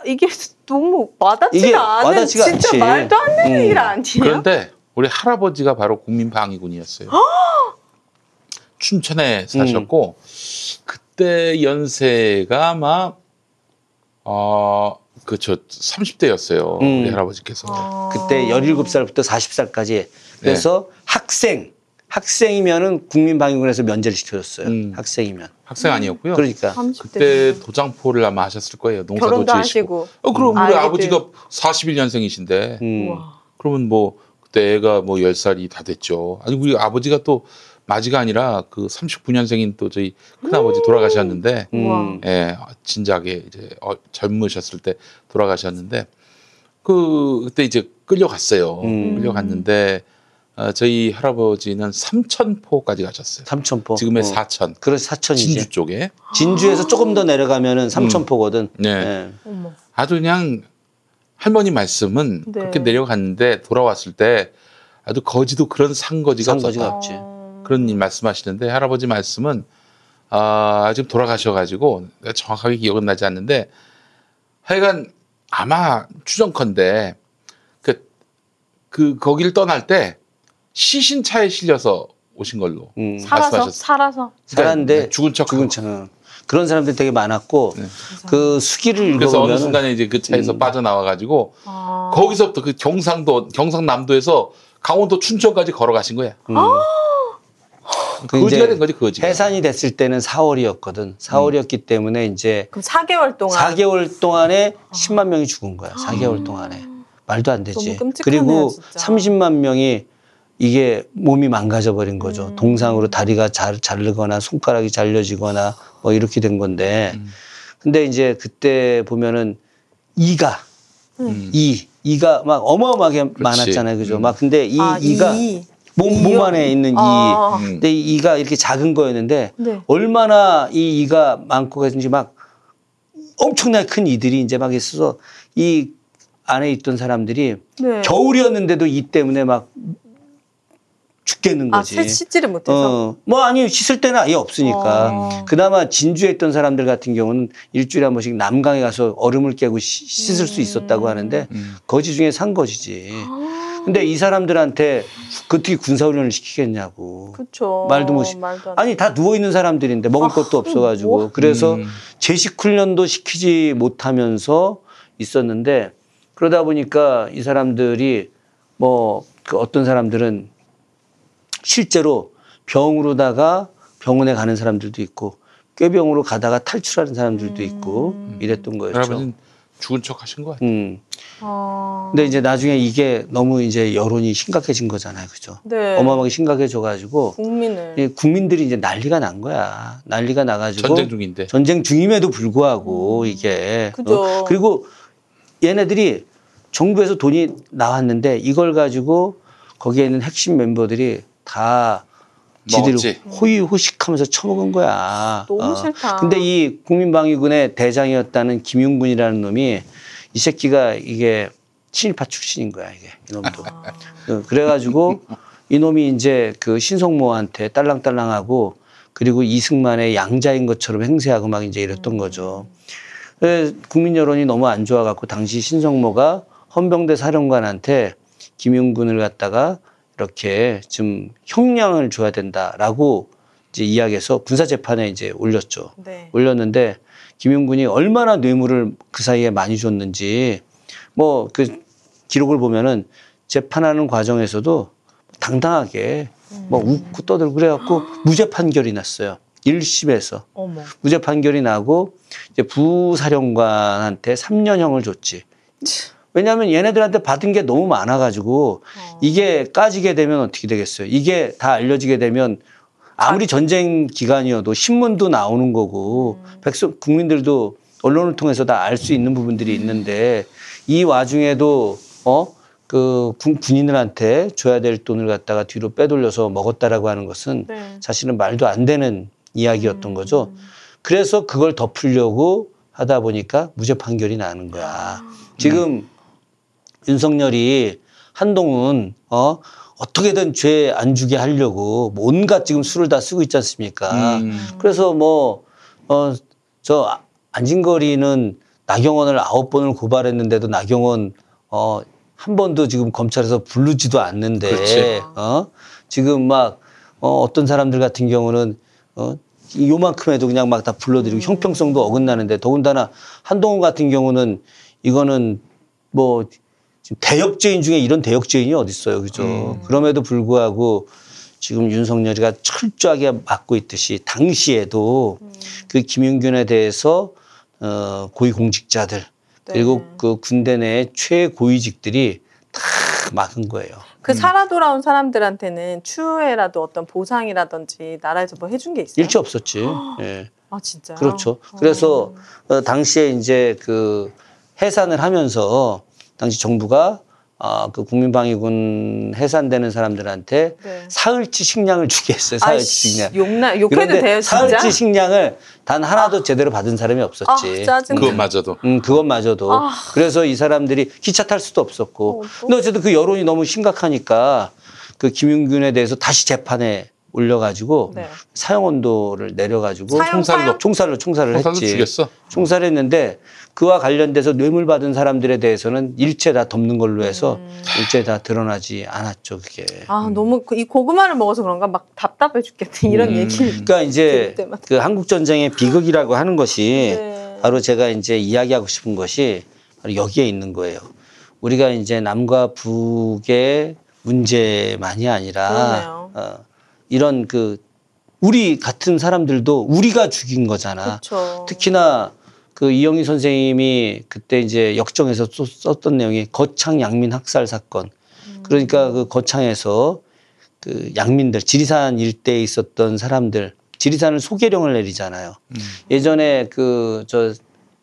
이게 너무 와닿지가 이게 않은 와닿지가 진짜 않지. 말도 안 되는 음. 일 아니에요? 그런데 우리 할아버지가 바로 국민방위군이었어요. 춘천에 사셨고 그때 연세가 아마 어그저 30대였어요. 음. 우리 할아버지께서. 어. 그때 17살부터 40살까지 그래서 네. 학생 학생이면은 국민방위군에서 면제를 시켜줬어요. 음. 학생이면. 학생 아니었고요. 그러니까 30대 그때 도장포를 아마 하셨을 거예요. 농사도 결혼도 지으시고. 하시고. 어, 그럼 우리 아이들. 아버지가 41년생이신데 음. 그러면 뭐 그때 애가 뭐 10살이 다 됐죠. 아니 우리 아버지가 또 맞이가 아니라 그 39년생인 또 저희 큰아버지 돌아가셨는데 음. 예, 진작에 이제 어, 젊으셨을 때 돌아가셨는데 그 그때 이제 끌려갔어요. 음. 끌려갔는데 어, 저희 할아버지는 삼천포까지 가셨어요. 삼천포. 지금의 어. 사천, 그래서 사천이지. 진주 쪽에. 진주에서 조금 더 내려가면은 삼천포거든. 네. 예. 어머. 아주 그냥 할머니 말씀은 네. 그렇게 내려갔는데 돌아왔을 때 아주 거지도 그런 상거지가 상거지가 없었다. 없지. 어. 그런 일 말씀하시는데 할아버지 말씀은 아 지금 돌아가셔가지고 내가 정확하게 기억은 나지 않는데 하여간 아마 추정컨대 그, 그 거기를 떠날 때 시신 차에 실려서 오신 걸로 음. 살아서 말씀하셨어요. 살아서 살았는데 네, 죽은 척 죽은 척. 어. 그런 사람들이 되게 많았고 네. 그 수기를 그래서 어느 순간에 이제 그 차에서 음. 빠져나와 가지고 아. 거기서부터 그 경상도 경상남도에서 강원도 춘천까지 걸어가신 거야. 그 거지가 된 거지 거지가. 해산이 됐을 때는 4월이었거든. 4월이었기 때문에 이제 그럼 4개월 동안 4개월 동안에 10만 명이 죽은 거야. 4개월 동안에. 말도 안 되지. 너무 끔찍하네요, 그리고 진짜. 30만 명이 이게 몸이 망가져 버린 음. 거죠. 동상으로 다리가 잘, 자르거나 손가락이 잘려지거나 뭐 이렇게 된 건데. 음. 근데 이제 그때 보면은 이가 음. 이 이가 막 어마어마하게 많았잖아요. 그죠? 음. 막 근데 이 아, 이가 이. 몸, 몸 안에 있는 이. 아. 음. 근데 이 이가 이렇게 작은 거였는데 네. 얼마나 이 이가 많고 그랬는지 막 엄청나게 큰 이들이 이제 막 있어서 이 안에 있던 사람들이 네. 겨울이었는데도 이 때문에 막 죽겠는 아, 거지. 새 씻지를 못해서. 어, 뭐 아니 씻을 때는 아예 없으니까. 어. 그나마 진주에 있던 사람들 같은 경우는 일주일에 한 번씩 남강에 가서 얼음을 깨고 시- 씻을 수 있었다고 하는데 음. 거지 중에 산 거지지. 아. 근데 이 사람들한테 그 어떻게 군사훈련을 시키겠냐고. 그쵸. 말도 못 시- 말도 안 아니 다 누워 있는 사람들인데 먹을 아, 것도 없어가지고 뭐? 그래서 음. 제식 훈련도 시키지 못하면서 있었는데 그러다 보니까 이 사람들이 뭐 그 어떤 사람들은 실제로 병으로다가 병원에 가는 사람들도 있고 꾀병으로 가다가 탈출하는 사람들도 있고 이랬던 거였죠. 할아버지는 죽은 척 하신 거 같아요. 음. 어. 근데 이제 나중에 이게 너무 이제 여론이 심각해진 거잖아요. 그죠? 네. 어마어마하게 심각해져가지고 국민을. 이 국민들이 이제 난리가 난 거야. 난리가 나가지고 전쟁 중인데. 전쟁 중임에도 불구하고 이게 음. 그죠. 어? 그리고 얘네들이 정부에서 돈이 나왔는데 이걸 가지고 거기에 있는 핵심 멤버들이 다 지들 먹었지. 호의호식하면서 처먹은 거야. 어. 너무 싫다. 근데 이 국민방위군의 대장이었다는 김용군이라는 놈이 이 새끼가 이게 친일파 출신인 거야 이게 이놈도. 어, 그래가지고 이놈이 이제 그 신성모한테 딸랑딸랑하고 그리고 이승만의 양자인 것처럼 행세하고 막 이제 이랬던 거죠. 그래서 국민 여론이 너무 안 좋아갖고 당시 신성모가 헌병대 사령관한테 김용군을 갖다가 이렇게 좀 형량을 줘야 된다라고 이제 이야기해서 군사 재판에 이제 올렸죠. 네. 올렸는데 김용군이 얼마나 뇌물을 그 사이에 많이 줬는지 뭐 그 기록을 보면은 재판하는 과정에서도 당당하게 뭐 웃고 떠들고 그래갖고 무죄 판결이 났어요. 1심에서 어머. 무죄 판결이 나고 이제 부사령관한테 3년형을 줬지. 왜냐하면 얘네들한테 받은 게 너무 많아가지고 이게 까지게 되면 어떻게 되겠어요? 이게 다 알려지게 되면 아무리 전쟁 기간이어도 신문도 나오는 거고 백성 국민들도 언론을 통해서 다 알 수 있는 부분들이 있는데 이 와중에도 어그 군인들한테 줘야 될 돈을 갖다가 뒤로 빼돌려서 먹었다라고 하는 것은 네. 사실은 말도 안 되는 이야기였던 거죠. 그래서 그걸 덮으려고 하다 보니까 무죄 판결이 나는 거야. 지금 윤석열이 한동훈 어 어떻게든 죄 안 주게 하려고 뭐 온갖 지금 수를 다 쓰고 있지 않습니까? 음. 그래서 뭐 어 저 안진거리는 나경원을 아홉 번을 고발했는데도 나경원 어 한 번도 지금 검찰에서 부르지도 않는데 그렇지. 어 지금 막 어, 어떤 사람들 같은 경우는 어 요만큼 해도 그냥 막 다 불러들이고 형평성도 어긋나는데 더군다나 한동훈 같은 경우는 이거는 뭐 대역죄인 중에 이런 대역죄인이 어디 있어요, 그죠? 그럼에도 불구하고 지금 윤석열이가 철저하게 막고 있듯이 당시에도 그 김용균에 대해서 어 고위공직자들 그리고 그 군대 내 최고위직들이 다 막은 거예요. 그 살아 돌아온 사람들한테는 추후에라도 어떤 보상이라든지 나라에서 뭐 해준 게 있어요? 일체 없었지. 예. 아 진짜요? 그렇죠. 그래서 어, 당시에 이제 그 해산을 하면서 당시 정부가 아, 그 국민방위군 해산되는 사람들한테 네. 사흘치 식량을 주게 했어요. 사흘치 아이씨, 식량. 욕나 욕해도 돼요 진짜? 사흘치 식량을 단 하나도 제대로 받은 사람이 없었지. 아, 짜증나. 그것마저도. 음, 그것마저도. 아. 그래서 이 사람들이 기차 탈 수도 없었고. 어, 또? 근데 어쨌든 그 여론이 너무 심각하니까 그 김용균에 대해서 다시 재판에 올려가지고 네. 사형 온도를 내려가지고 사형, 총살도 사형? 총살로 총살을 했지. 죽였어. 총살했는데 그와 관련돼서 뇌물 받은 사람들에 대해서는 일체 다 덮는 걸로 해서 음. 일체 다 드러나지 않았죠 그게. 아 너무 그- 이 고구마를 먹어서 그런가 막 답답해 죽겠다 이런 얘기. 그러니까 이제. 그 한국 전쟁의 비극이라고 하는 것이 네. 바로 제가 이제 이야기하고 싶은 것이 바로 여기에 있는 거예요. 우리가 이제 남과 북의 문제만이 아니라 그러네요. 어, 이런 그 우리 같은 사람들도 우리가 죽인 거잖아. 그렇죠. 특히나 그 이영희 선생님이 그때 이제 역정에서 써- 썼던 내용이 거창 양민 학살 사건. 그러니까 그 거창에서 그 양민들 지리산 일대에 있었던 사람들 지리산을 소개령을 내리잖아요. 예전에 그 저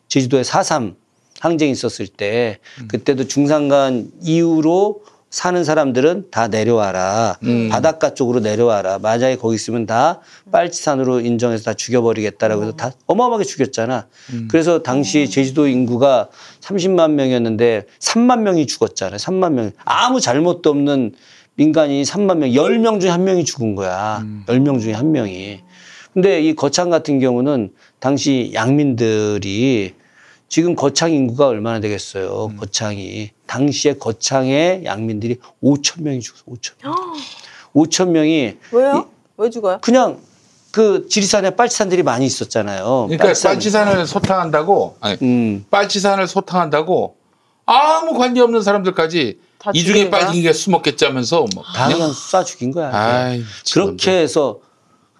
제주도에 4.3 항쟁이 있었을 때 그때도 중산간 이후로 사는 사람들은 다 내려와라. 바닷가 쪽으로 내려와라. 만약에 거기 있으면 다 빨치산으로 인정해서 다 죽여버리겠다라고 해서 다 어마어마하게 죽였잖아. 그래서 당시 제주도 인구가 30만 명이었는데 3만 명이 죽었잖아요. 3만 명. 아무 잘못도 없는 민간인이 3만 명, 10명 중에 한 명이 죽은 거야. 10명 중에 한 명이. 근데 이 거창 같은 경우는 당시 양민들이 지금 거창 인구가 얼마나 되겠어요. 거창이. 당시에 거창의 양민들이 5천 명이 죽었어. 5천 명. 5천 명이 왜요? 왜 죽어요? 그냥 그 지리산에 빨치산들이 많이 있었잖아요. 그러니까 빨치산. 빨치산 을 소탕한다고 아니 음. 빨치산을 소탕한다고 아무 관계 없는 사람들까지 다이 중에? 빨긴 게 숨었겠지 하면서 뭐 다 그냥 쏴 죽인 거야. 아이, 그렇게 해서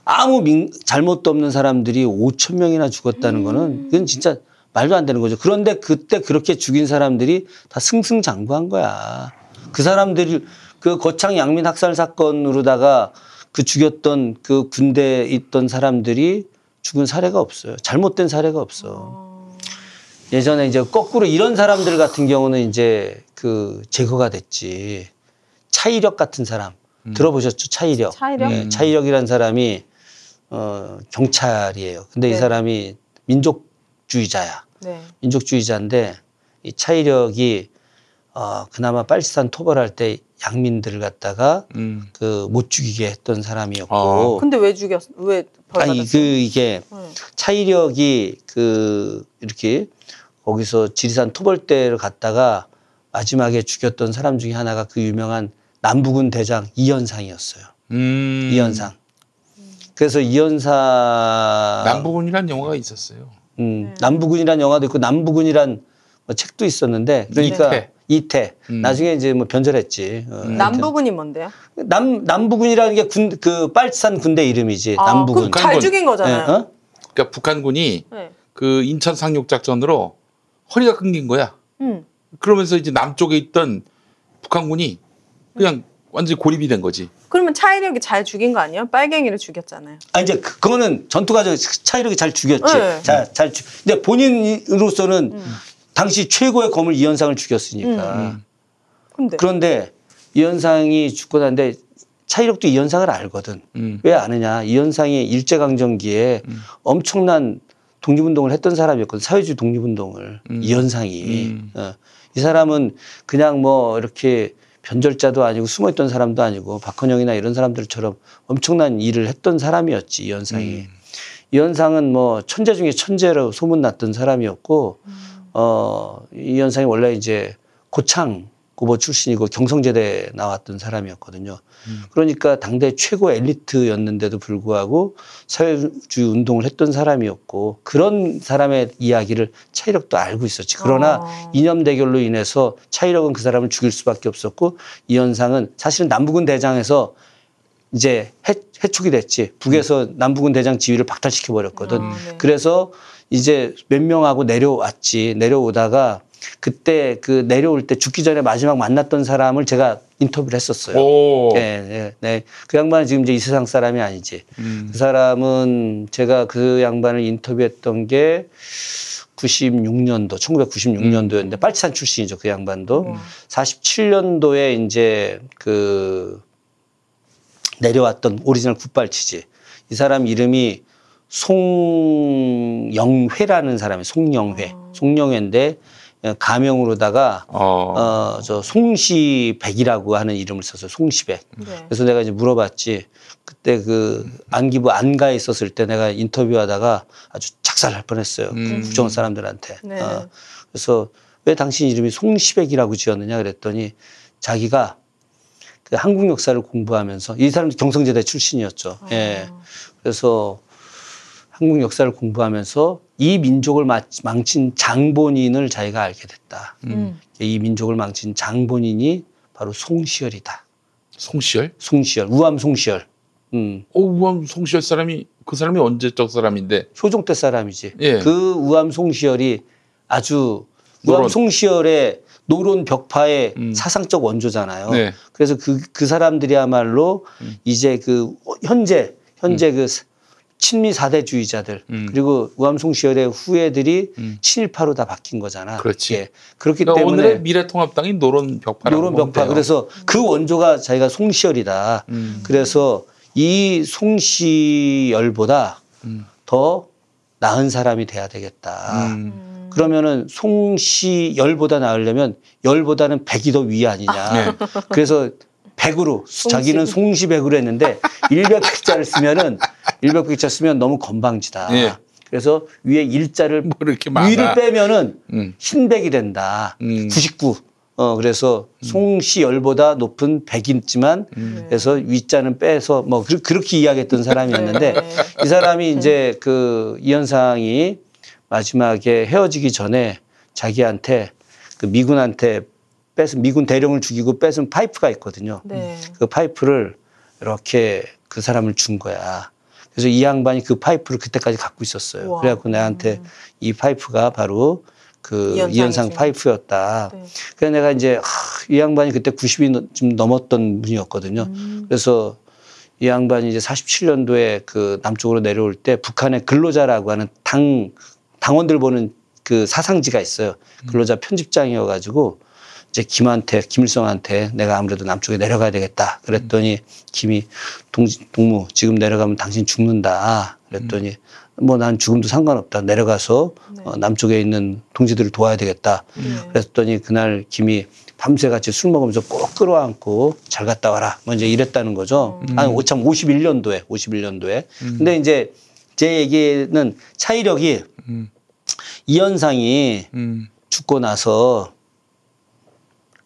아무 민, 잘못도 없는 사람들이 5천 명이나 죽었다는 거는 그건 진짜 말도 안 되는 거죠. 그런데 그때 그렇게 죽인 사람들이 다 승승장구한 거야. 그 사람들이 그 거창 양민 학살 사건으로다가 그 죽였던 그 군대에 있던 사람들이 죽은 사례가 없어요. 잘못된 사례가 없어. 예전에 이제 거꾸로 이런 사람들 같은 경우는 이제 그 제거가 됐지. 차이력 같은 사람 들어보셨죠? 차이력. 차이력? 네, 차이력이라는 사람이 어 경찰이에요. 근데 이 네. 사람이 민족주의자야. 네. 민족주의자인데 이 차이력이 어 그나마 빨치산 토벌할 때 양민들을 갖다가 음. 그못 죽이게 했던 사람이었고 어. 근데 왜 죽였? 왜벌 아니 받았어요? 그 이게 네. 차이력이 그 이렇게 거기서 지리산 토벌대를 갔다가 마지막에 죽였던 사람 중에 하나가 그 유명한 남부군 대장 이현상이었어요. 음. 이현상. 그래서 이현상 남부군이라는 영화가 있었어요. 음, 남부군이란 영화도 있고 남부군이란 뭐 책도 있었는데 그러니까 이태. 이태. 음. 나중에 이제 뭐 변절했지. 어, 하여튼. 남부군이 뭔데요? 남 남부군이라는 게 군 그 빨산 군대 이름이지. 아, 남부군. 그럼 잘 죽인 거잖아요. 예, 어? 그러니까 북한군이 네. 그 인천 상륙 작전으로 허리가 끊긴 거야. 음. 그러면서 이제 남쪽에 있던 북한군이 그냥 완전히 고립이 된 거지. 그러면 차이력이 잘 죽인 거 아니에요? 빨갱이를 죽였잖아요. 아 이제 그- 그거는 전투 과정 차이력이 잘 죽였지. 네. 잘, 잘 죽. 근데 본인으로서는 당시 최고의 검을 이현상을 죽였으니까. 음. 근데 그런데 이현상이 죽고 난데 차이력도 이현상을 알거든. 음. 왜 아느냐? 이현상이 일제 강점기에 엄청난 독립운동을 했던 사람이었거든. 사회주의 독립운동을. 음. 이현상이. 음. 어. 이 사람은 그냥 뭐 이렇게 변절자도 아니고 숨어있던 사람도 아니고 박헌영이나 이런 사람들처럼 엄청난 일을 했던 사람이었지. 이현상이. 음. 이현상은 뭐 천재 중에 천재로 소문났던 사람이었고 어 이현상이 원래 이제 고창 고보 출신이고 경성제대 나왔던 사람이었거든요. 그러니까 당대 최고 엘리트였는데도 불구하고 사회주의 운동을 했던 사람이었고 그런 사람의 이야기를 차이력도 알고 있었지. 그러나 어. 이념 대결로 인해서 차이력은 그 사람을 죽일 수밖에 없었고 이현상은 사실은 남부군 대장에서 이제 해, 해촉이 됐지. 북에서 남부군 대장 지위를 박탈시켜 버렸거든. 아, 네. 그래서 이제 몇 명하고 내려왔지. 내려오다가 그때 그 내려올 때 죽기 전에 마지막 만났던 사람을 제가 인터뷰를 했었어요. 오. 네, 네, 네. 그 양반은 지금 이제 이 세상 사람이 아니지. 음. 그 사람은 제가 그 양반을 인터뷰했던 게 96년도, 1996년도였는데 빨치산 출신이죠. 그 양반도. 47년도에 이제 그 내려왔던 오리지널 구빨치지. 이 사람 이름이 송영회라는 사람이 송영회. 송영회인데 가명으로다가 어. 어, 저 송시백이라고 하는 이름을 썼어요. 송시백. 네. 그래서 내가 이제 물어봤지. 그때 그 안기부 안가에 있었을 때 내가 인터뷰하다가 아주 작살날 뻔했어요. 음. 국정 사람들한테. 네. 어, 그래서 왜 당신 이름이 송시백이라고 지었느냐 그랬더니 자기가 그 한국 역사를 공부하면서 이 사람 경성제대 출신이었죠. 예. 그래서 한국 역사를 공부하면서 이 민족을 마- 망친 장본인을 자기가 알게 됐다. 음. 이 민족을 망친 장본인이 바로 송시열이다. 송시열? 송시열, 우암 송시열. 음. 어, 우암 송시열 사람이 그 사람이 언제적 사람인데? 효종 때 사람이지. 예. 그 우암 송시열이 아주 우암 노론. 송시열의 노론 벽파의 음. 사상적 원조잖아요. 네. 그래서 그, 그 사람들이야말로 음. 이제 그 현재, 현재 그 친미 사대주의자들 음. 그리고 우암 송시열의 후예들이 음. 친일파로 다 바뀐 거잖아. 그렇지. 예. 그렇기 그러니까 때문에 오늘의 미래통합당이 노론 벽파라고 노론 벽파. 그래서 그 원조가 자기가 송시열이다. 음. 그래서 이 송시열보다 음. 더 나은 사람이 돼야 되겠다. 음. 그러면은 송시열보다 나으려면 열보다는 백이 더 위 아니냐. 네. 그래서 백으로 자기는 송시 백으로 했는데 일백백자를 쓰면은 일백백자 쓰면 너무 건방지다. 예. 그래서 위에 일자를 뭐 이렇게 많아. 위를 빼면은 음. 흰백이 된다. 음. 99. 어 그래서 송시 열보다 높은 백이지만 음. 그래서 위자는 빼서 뭐 그- 그렇게 이야기했던 사람이었는데 네. 이 사람이 이제 그 이현상이 마지막에 헤어지기 전에 자기한테 그 미군한테 뺏은 미군 대령을 죽이고 뺏은 파이프가 있거든요. 네. 그 파이프를 이렇게 그 사람을 준 거야. 그래서 이 양반이 그 파이프를 그때까지 갖고 있었어요. 우와. 그래갖고 내한테 이 파이프가 바로 그. 이현상 파이프였다. 네. 그래서 내가 이제 하, 이 양반이 그때 90이 좀 넘었던 분이었거든요. 음. 그래서 이 양반이 이제 47년도에 그 남쪽으로 내려올 때 북한의 근로자라고 하는 당 당원들 보는 그 사상지가 있어요. 근로자 편집장이어가지고 이제 김한테 김일성한테 내가 아무래도 남쪽에 내려가야 되겠다. 그랬더니 김이 동, 동무 지금 내려가면 당신 죽는다. 그랬더니 뭐 난 죽음도 상관없다. 내려가서 네. 어, 남쪽에 있는 동지들을 도와야 되겠다. 그랬더니 그날 김이 밤새 같이 술 먹으면서 꼭 끌어안고 잘 갔다 와라. 뭐 이제 이랬다는 거죠. 아니, 참 51년도에, 51년도에. 근데 이제 제 얘기는 차이력이 음. 이현상이 음. 죽고 나서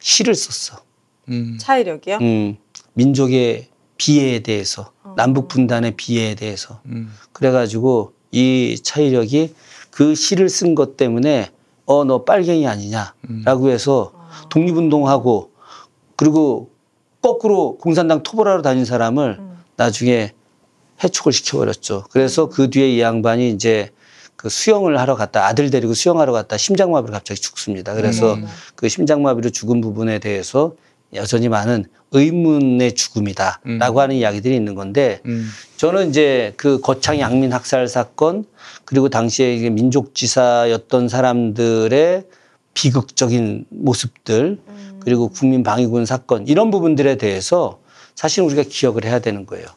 시를 썼어. 음. 차이력이요? 음, 민족의 비애에 대해서, 남북 분단의 비애에 대해서. 음. 그래가지고 이 차이력이 그 시를 쓴 것 때문에 어, 너 빨갱이 아니냐라고 해서 독립운동하고 그리고 거꾸로 공산당 토벌하러 다닌 사람을 나중에 해촉을 시켜버렸죠. 그래서 그 뒤에 이 양반이 이제 그 수영을 하러 갔다 아들 데리고 수영하러 갔다 심장마비로 갑자기 죽습니다. 그래서 그 심장마비로 죽은 부분에 대해서 여전히 많은 의문의 죽음이다라고 하는 이야기들이 있는 건데 음. 저는 이제 그 거창 양민 학살 사건 그리고 당시에 이게 민족지사였던 사람들의 비극적인 모습들 그리고 국민 방위군 사건 이런 부분들에 대해서 사실 우리가 기억을 해야 되는 거예요.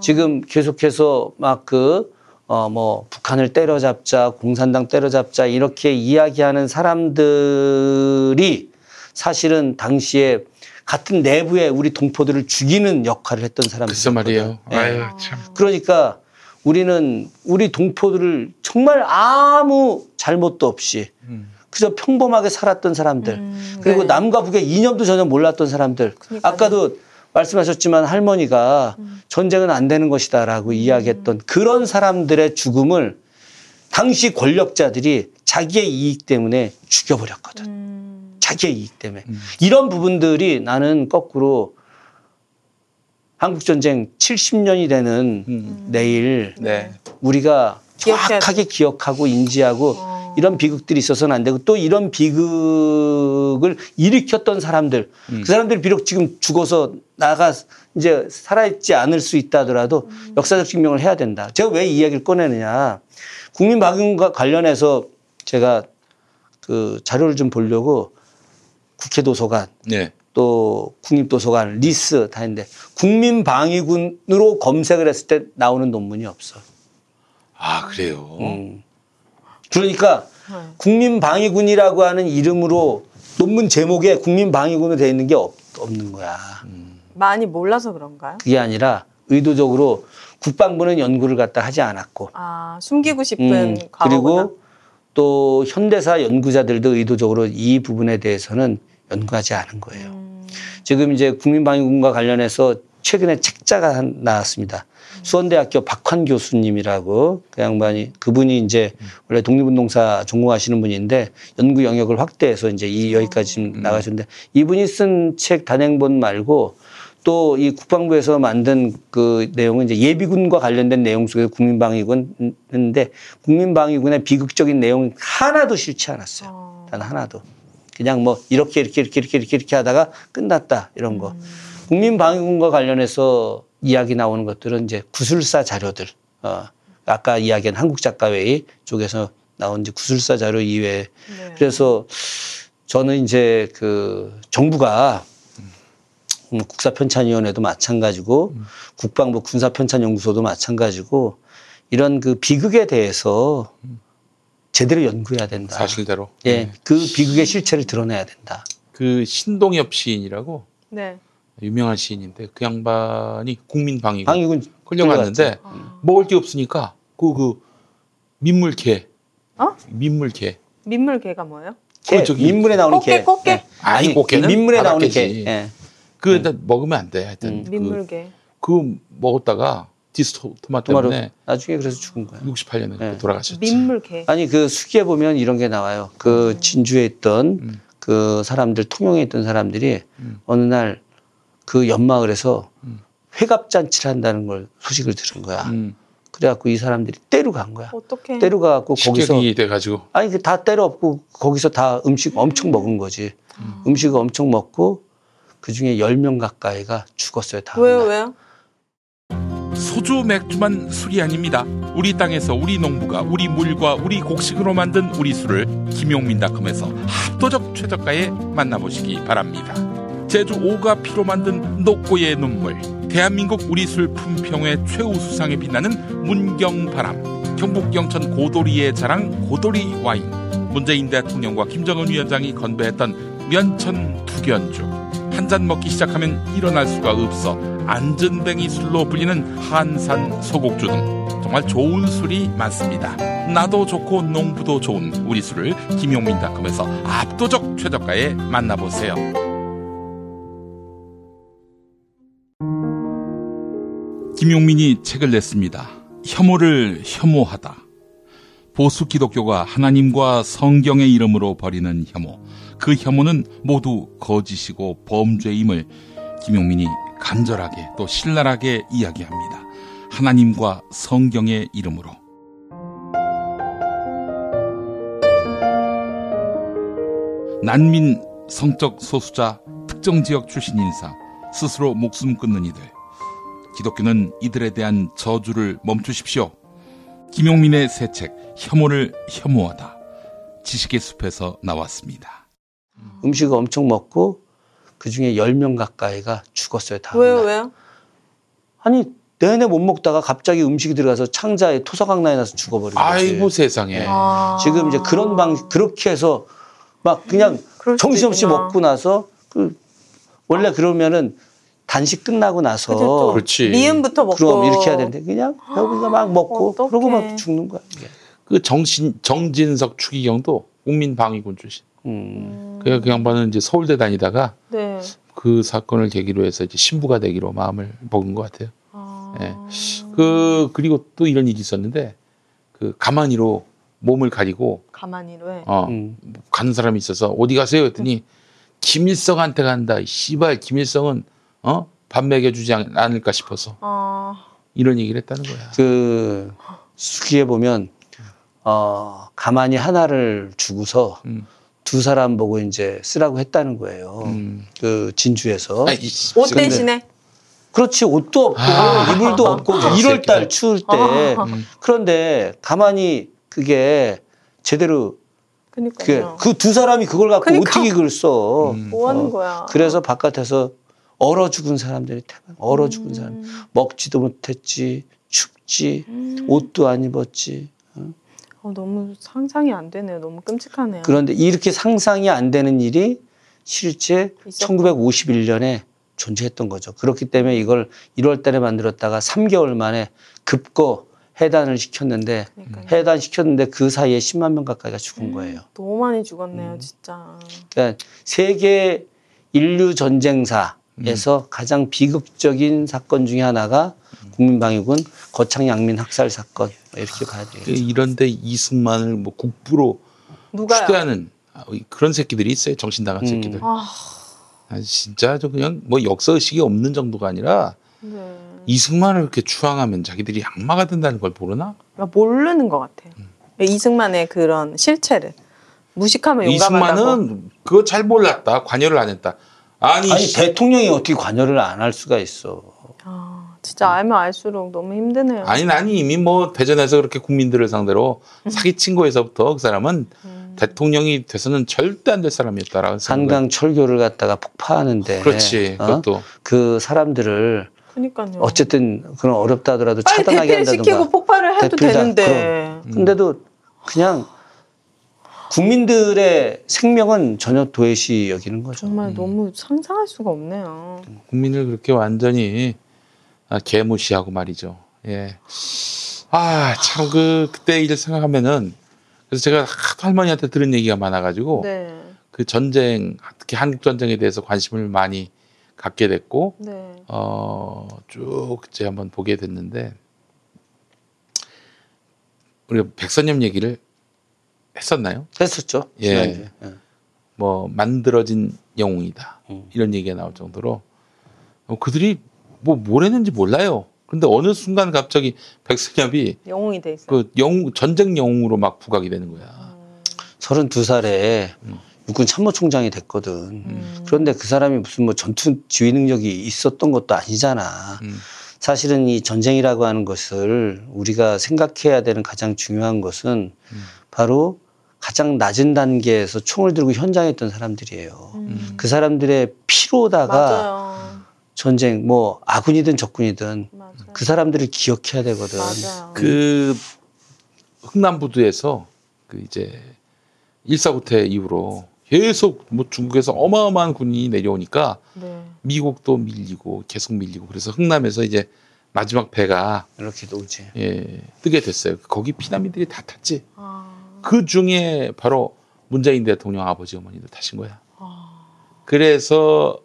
지금 계속해서 막그 어 뭐 북한을 때려잡자 공산당 때려잡자 이렇게 이야기하는 사람들이 사실은 당시에 같은 내부에 우리 동포들을 죽이는 역할을 했던 사람들. 글쎄 말이에요. 예. 아유 참. 그러니까 우리는 우리 동포들을 정말 아무 잘못도 없이 음. 그저 평범하게 살았던 사람들 음, 그리고 네. 남과 북의 이념도 전혀 몰랐던 사람들 그러니까요. 아까도 말씀하셨지만 할머니가 전쟁은 안 되는 것이다라고 이야기했던 그런 사람들의 죽음을 당시 권력자들이 자기의 이익 때문에 죽여버렸거든. 음. 자기의 이익 때문에. 이런 부분들이 나는 거꾸로 한국전쟁 70년이 되는 음. 내일 네. 우리가 정확하게 기억하고 인지하고 어. 이런 비극들이 있어서는 안 되고 또 이런 비극을 일으켰던 사람들 음. 그 사람들이 비록 지금 죽어서 나가 이제 살아있지 않을 수 있다 하더라도 음. 역사적 증명을 해야 된다. 제가 왜 이 이야기를 꺼내느냐. 국민방위군과 관련해서 제가 그 자료를 좀 보려고 국회 도서관 네. 또 국립도서관 RISS 다 했는데 국민방위군으로 검색을 했을 때 나오는 논문이 없어. 아 그래요. 음. 그러니까 네. 국민방위군이라고 하는 이름으로 논문 제목에 국민방위군으로 되어 있는 게 없, 없는 거야. 많이 몰라서 그런가요? 그게 아니라 의도적으로 국방부는 연구를 갖다 하지 않았고 아 숨기고 싶은 음. 그리고 또 현대사 연구자들도 의도적으로 이 부분에 대해서는 연구하지 않은 거예요. 음. 지금 이제 국민방위군과 관련해서 최근에 책자가 한- 나왔습니다. 수원대학교 박환 교수님이라고 그 양반이 그분이 이제 원래 독립운동사 전공하시는 분인데 연구 영역을 확대해서 이제 이 여기까지 지금 나가셨는데 이분이 쓴 책 단행본 말고 또 이 국방부에서 만든 그 내용은 이제 예비군과 관련된 내용 속에 국민방위군인데 국민방위군의 비극적인 내용 하나도 싫지 않았어요. 어. 단 하나도. 그냥 뭐 이렇게 이렇게 이렇게 이렇게 이렇게, 이렇게 하다가 끝났다 이런 거. 국민방위군과 관련해서 이야기 나오는 것들은 이제 구술사 자료들. 어, 아까 이야기한 한국 작가회의 쪽에서 나온 이제 구술사 자료 이외에 네. 그래서 저는 이제 그 정부가 음, 국사편찬위원회도 마찬가지고 국방부 군사편찬연구소도 마찬가지고 이런 그 비극에 대해서 제대로 연구해야 된다. 사실대로. 예, 네. 그 비극의 실체를 드러내야 된다. 그 신동엽 시인이라고 네. 유명한 시인인데 그 양반이 국민방위군 방위군 끌려갔는데 먹을 게 없으니까 그 그 민물개. 어? 민물개. 민물개가 뭐예요? 개, 그 저기 민물에 나오는 꽃게, 개. 꽃게? 예. 아니, 꽃게는 민물에 나오는 개. 바닷개지. 예. 그 일단 먹으면 안 돼. 하여튼 음. 그, 민물개. 그 먹었다가 디스토마 토마토 때문에 나중에 그래서 죽은 거야. 68년에 네. 돌아가셨지. 민물개. 아니 그 수기에 보면 이런 게 나와요. 그 진주에 있던 음. 그 사람들 통영에 있던 사람들이 음. 어느 날 그 연마을에서 음. 회갑 잔치를 한다는 걸 소식을 들은 거야. 음. 그래갖고 이 사람들이 때로 간 거야. 어떻게? 때로 가갖고 거기서 돼가지고 아니 그 다 때려 엎고 거기서 다 음식 엄청 먹은 거지. 음. 식을 엄청 먹고 그 중에 10명 가까이가 죽었어요. 다. 왜요, 왜요? 소주 맥주만 술이 아닙니다. 우리 땅에서 우리 농부가 우리 물과 우리 곡식으로 만든 우리 술을 김용민닷컴에서 합도적 최저가에 만나보시기 바랍니다. 제주 오가피로 만든 녹고의 눈물 대한민국 우리 술 품평회 최우수상에 빛나는 문경바람 경북 영천 고도리의 자랑 고도리 와인 문재인 대통령과 김정은 위원장이 건배했던 면천 두견주 한 잔 먹기 시작하면 일어날 수가 없어 안전뱅이 술로 불리는 한산 소곡주 등 정말 좋은 술이 많습니다. 나도 좋고 농부도 좋은 우리 술을 김용민닷컴에서 압도적 최저가에 만나보세요. 김용민이 책을 냈습니다. 혐오를 혐오하다. 보수 기독교가 하나님과 성경의 이름으로 벌이는 혐오. 그 혐오는 모두 거짓이고 범죄임을 김용민이 간절하게 또 신랄하게 이야기합니다. 하나님과 성경의 이름으로. 난민, 성적 소수자, 특정 지역 출신 인사, 스스로 목숨 끊는 이들. 기독교는 이들에 대한 저주를 멈추십시오. 김용민의 새 책, 혐오를 혐오하다. 지식의 숲에서 나왔습니다. 음식을 엄청 먹고 그 중에 10명 가까이가 죽었어요. 다. 왜요, 왜요? 아니, 내내 못 먹다가 갑자기 음식이 들어가서 창자에 토사강난이 나서 죽어버린 거지. 아이고 세상에. 아. 지금 이제 그런 방 그렇게 해서 막 그냥 정신없이 있구나. 먹고 나서 그 원래 그러면은 단식 끝나고 나서 그렇지. 미음부터 먹고 그럼 이렇게 해야 되는데 그냥 여기서 막 먹고 어떡해. 그러고 막 죽는 거야. 이게. 그 정신 정진석 추기경도 국민 방위군 출신. 음. 그그 양반은 이제 서울대 다니다가 네. 그 사건을 계기로 해서 이제 신부가 되기로 마음을 먹은 것 같아요. 아. 예. 그 그리고 또 이런 일이 있었는데 그 가만히로 몸을 가리고 가만히 왜? 어 음. 가는 사람이 있어서 어디 가세요? 했더니 김일성한테 간다. 이 씨발 김일성은 어 밥 먹여주지 않- 않을까 싶어서 아. 이런 얘기를 했다는 거야. 그 수기에 보면 어 가만히 하나를 주고서 음. 두 사람 보고 이제 쓰라고 했다는 거예요. 음. 그 진주에서. 이옷 근데- 대신에 그렇지 옷도 없고 아. 이불도 없고 아, 1월 달 새끼들. 추울 때 아. 음. 그런데 가만히 그게 제대로 그니까요. 그두 사람이 그걸 갖고 그러니까. 어떻게 그걸 써? 음. 뭐 하는 어, 거야? 그래서 바깥에서 얼어 죽은 사람들이 태반 얼어 죽은 음. 사람 먹지도 못했지 춥지 음. 옷도 안 입었지 어, 너무 상상이 안 되네요. 너무 끔찍하네요. 그런데 이렇게 상상이 안 되는 일이 실제 있었던 1951년에 존재했던 거죠. 그렇기 때문에 이걸 1월 달에 만들었다가 3개월 만에 급거 해단을 시켰는데 그러니까요. 해단 시켰는데 그 사이에 10만 명 가까이가 음. 죽은 거예요. 너무 많이 죽었네요, 음. 진짜. 그러니까 세계 인류 전쟁사 에서 가장 비극적인 사건 중에 하나가 국민방위군 거창 양민 학살 사건 이렇게 봐야 그 되겠죠. 이런데 이승만을 뭐 국부로 누가요? 추대하는 아, 그런 새끼들이 있어요. 정신 나간 음. 새끼들. 아, 아, 진짜 저 그냥 뭐 역사 의식이 없는 정도가 아니라 네. 이승만을 그렇게 추앙하면 자기들이 악마가 된다는 걸 모르나? 그러니까 모르는 것 같아요. 음. 이승만의 그런 실체를 무식하면 용감하다고. 이승만은 그거 잘 몰랐다. 관여를 안 했다. 아니, 아니 씨, 대통령이 어떻게 관여를 안 할 수가 있어. 아, 진짜 알면 알수록 너무 힘드네요. 아니 나니 이미 뭐 대전에서 그렇게 국민들을 상대로 사기친 거에서부터 그 사람은 음. 대통령이 돼서는 절대 안 될 사람이었다라고 생각을- 한강 철교를 갖다가 폭파하는데 그렇지. 어? 그것도 그 사람들을 그러니까요. 어쨌든 그런 어렵다 하더라도 빨리 차단하게 한다든가. 폭발을 해도 대필 다- 되는데. 음. 근데도 그냥 국민들의 생명은 전혀 도외시 여기는 거죠. 정말 너무 상상할 수가 없네요. 국민을 그렇게 완전히 아, 개무시하고 말이죠. 예. 아, 참, 그, 그때 일을 생각하면은, 그래서 제가 하도 할머니한테 들은 얘기가 많아가지고, 네. 그 전쟁, 특히 한국전쟁에 대해서 관심을 많이 갖게 됐고, 네. 어, 쭉 이제 한번 보게 됐는데, 우리가 백선엽 얘기를 했었나요? 했었죠. 예. 예. 뭐, 만들어진 영웅이다. 음. 이런 얘기가 나올 정도로, 어, 그들이 뭐, 뭘 했는지 몰라요. 근데 어느 순간 갑자기 백선엽이 영웅이 돼 있어요. 그 영웅, 전쟁 영웅으로 막 부각이 되는 거야. 32살에 음. 육군 참모총장이 됐거든. 음. 그런데 그 사람이 무슨 뭐 전투 지휘 능력이 있었던 것도 아니잖아. 음. 사실은 이 전쟁이라고 하는 것을 우리가 생각해야 되는 가장 중요한 것은 음. 바로 가장 낮은 단계에서 총을 들고 현장에 있던 사람들이에요. 음. 그 사람들의 피로다가 맞아요. 전쟁 뭐 아군이든 적군이든 맞아요. 그 사람들을 기억해야 되거든. 맞아요. 그 흥남부두에서 그 이제 일사후퇴 이후로 계속 뭐 중국에서 어마어마한 군인이 내려오니까 네. 미국도 밀리고 계속 밀리고 그래서 흥남에서 이제 마지막 배가 이렇게 오지. 예, 뜨게 됐어요. 거기 피난민들이 다 탔지. 아, 그 중에 바로 문재인 대통령 아버지 어머니도 타신 거야. 아, 그래서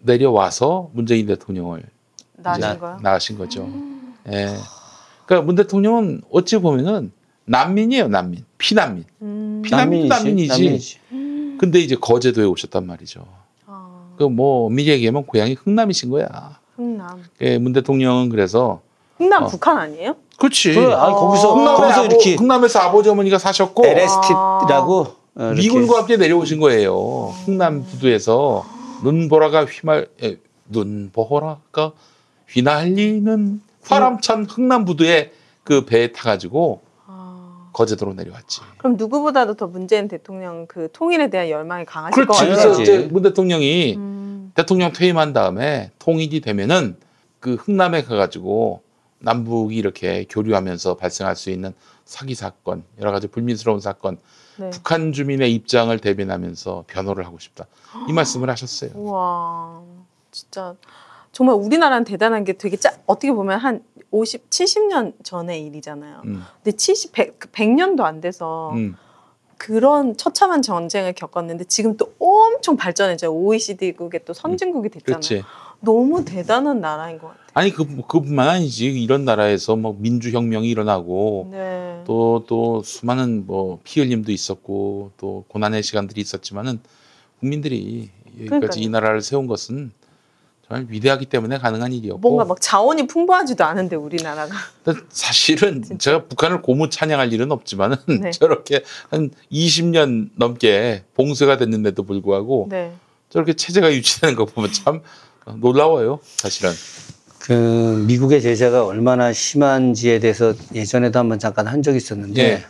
내려와서 문재인 대통령을 나신 거요? 낳으신 거죠. 예. 그러니까 문 대통령은 어찌 보면은 난민이에요, 난민. 피난민. 음. 피난민도 난민이지. 난민이지. 난민이지. 근데 이제 거제도에 오셨단 말이죠. 아, 그뭐 미리 얘기하면 고향이 흥남이신 거야. 흥남. 예, 문 대통령은 그래서 흥남 어. 북한 아니에요? 그렇지. 그래, 아 거기서 흥남에 거기서 아버, 이렇게 흥남에서 아버지 어머니가 사셨고 LST라고 어, 이렇게 미군과 함께 내려오신 거예요. 흥남 부두에서 눈보라가 휘말 에, 눈보라가 휘날리는 바람찬 흥남 부두에 그 배에 타가지고 아, 거제도로 내려왔지. 그럼 누구보다도 더 문재인 대통령 그 통일에 대한 열망이 강하실 것 그렇지. 같아요. 그래서 이제 문 대통령이 음, 대통령 퇴임한 다음에 통일이 되면은 그 흥남에 가가지고 남북이 이렇게 교류하면서 발생할 수 있는 사기 사건, 여러 가지 불미스러운 사건, 네. 북한 주민의 입장을 대변하면서 변호를 하고 싶다. 이 말씀을 하셨어요. 우와, 진짜 정말 우리나라는 대단한 게 되게 짜, 어떻게 보면 한 50, 70년 전의 일이잖아요. 음, 근데 70, 100, 100년도 안 돼서 음. 그런 처참한 전쟁을 겪었는데 지금 또 엄청 발전해져 OECD국에 또 선진국이 됐잖아요. 그렇지. 너무 대단한 나라인 것 같아요. 아니 그 그뿐만 아니지 이런 나라에서 뭐 민주 혁명이 일어나고 네. 또또 수많은 뭐 피 흘림도 있었고 또 고난의 시간들이 있었지만은 국민들이 여기까지 그러니까요. 이 나라를 세운 것은 정말 위대하기 때문에 가능한 일이었고 뭔가 막 자원이 풍부하지도 않은데 우리나라가 사실은 제가 북한을 고무 찬양할 일은 없지만은 네. 저렇게 한 20년 넘게 봉쇄가 됐는데도 불구하고 네. 저렇게 체제가 유지되는 거 보면 참 놀라워요 사실은 그 미국의 제재가 얼마나 심한지에 대해서 예전에도 한번 잠깐 한 적이 있었는데 예.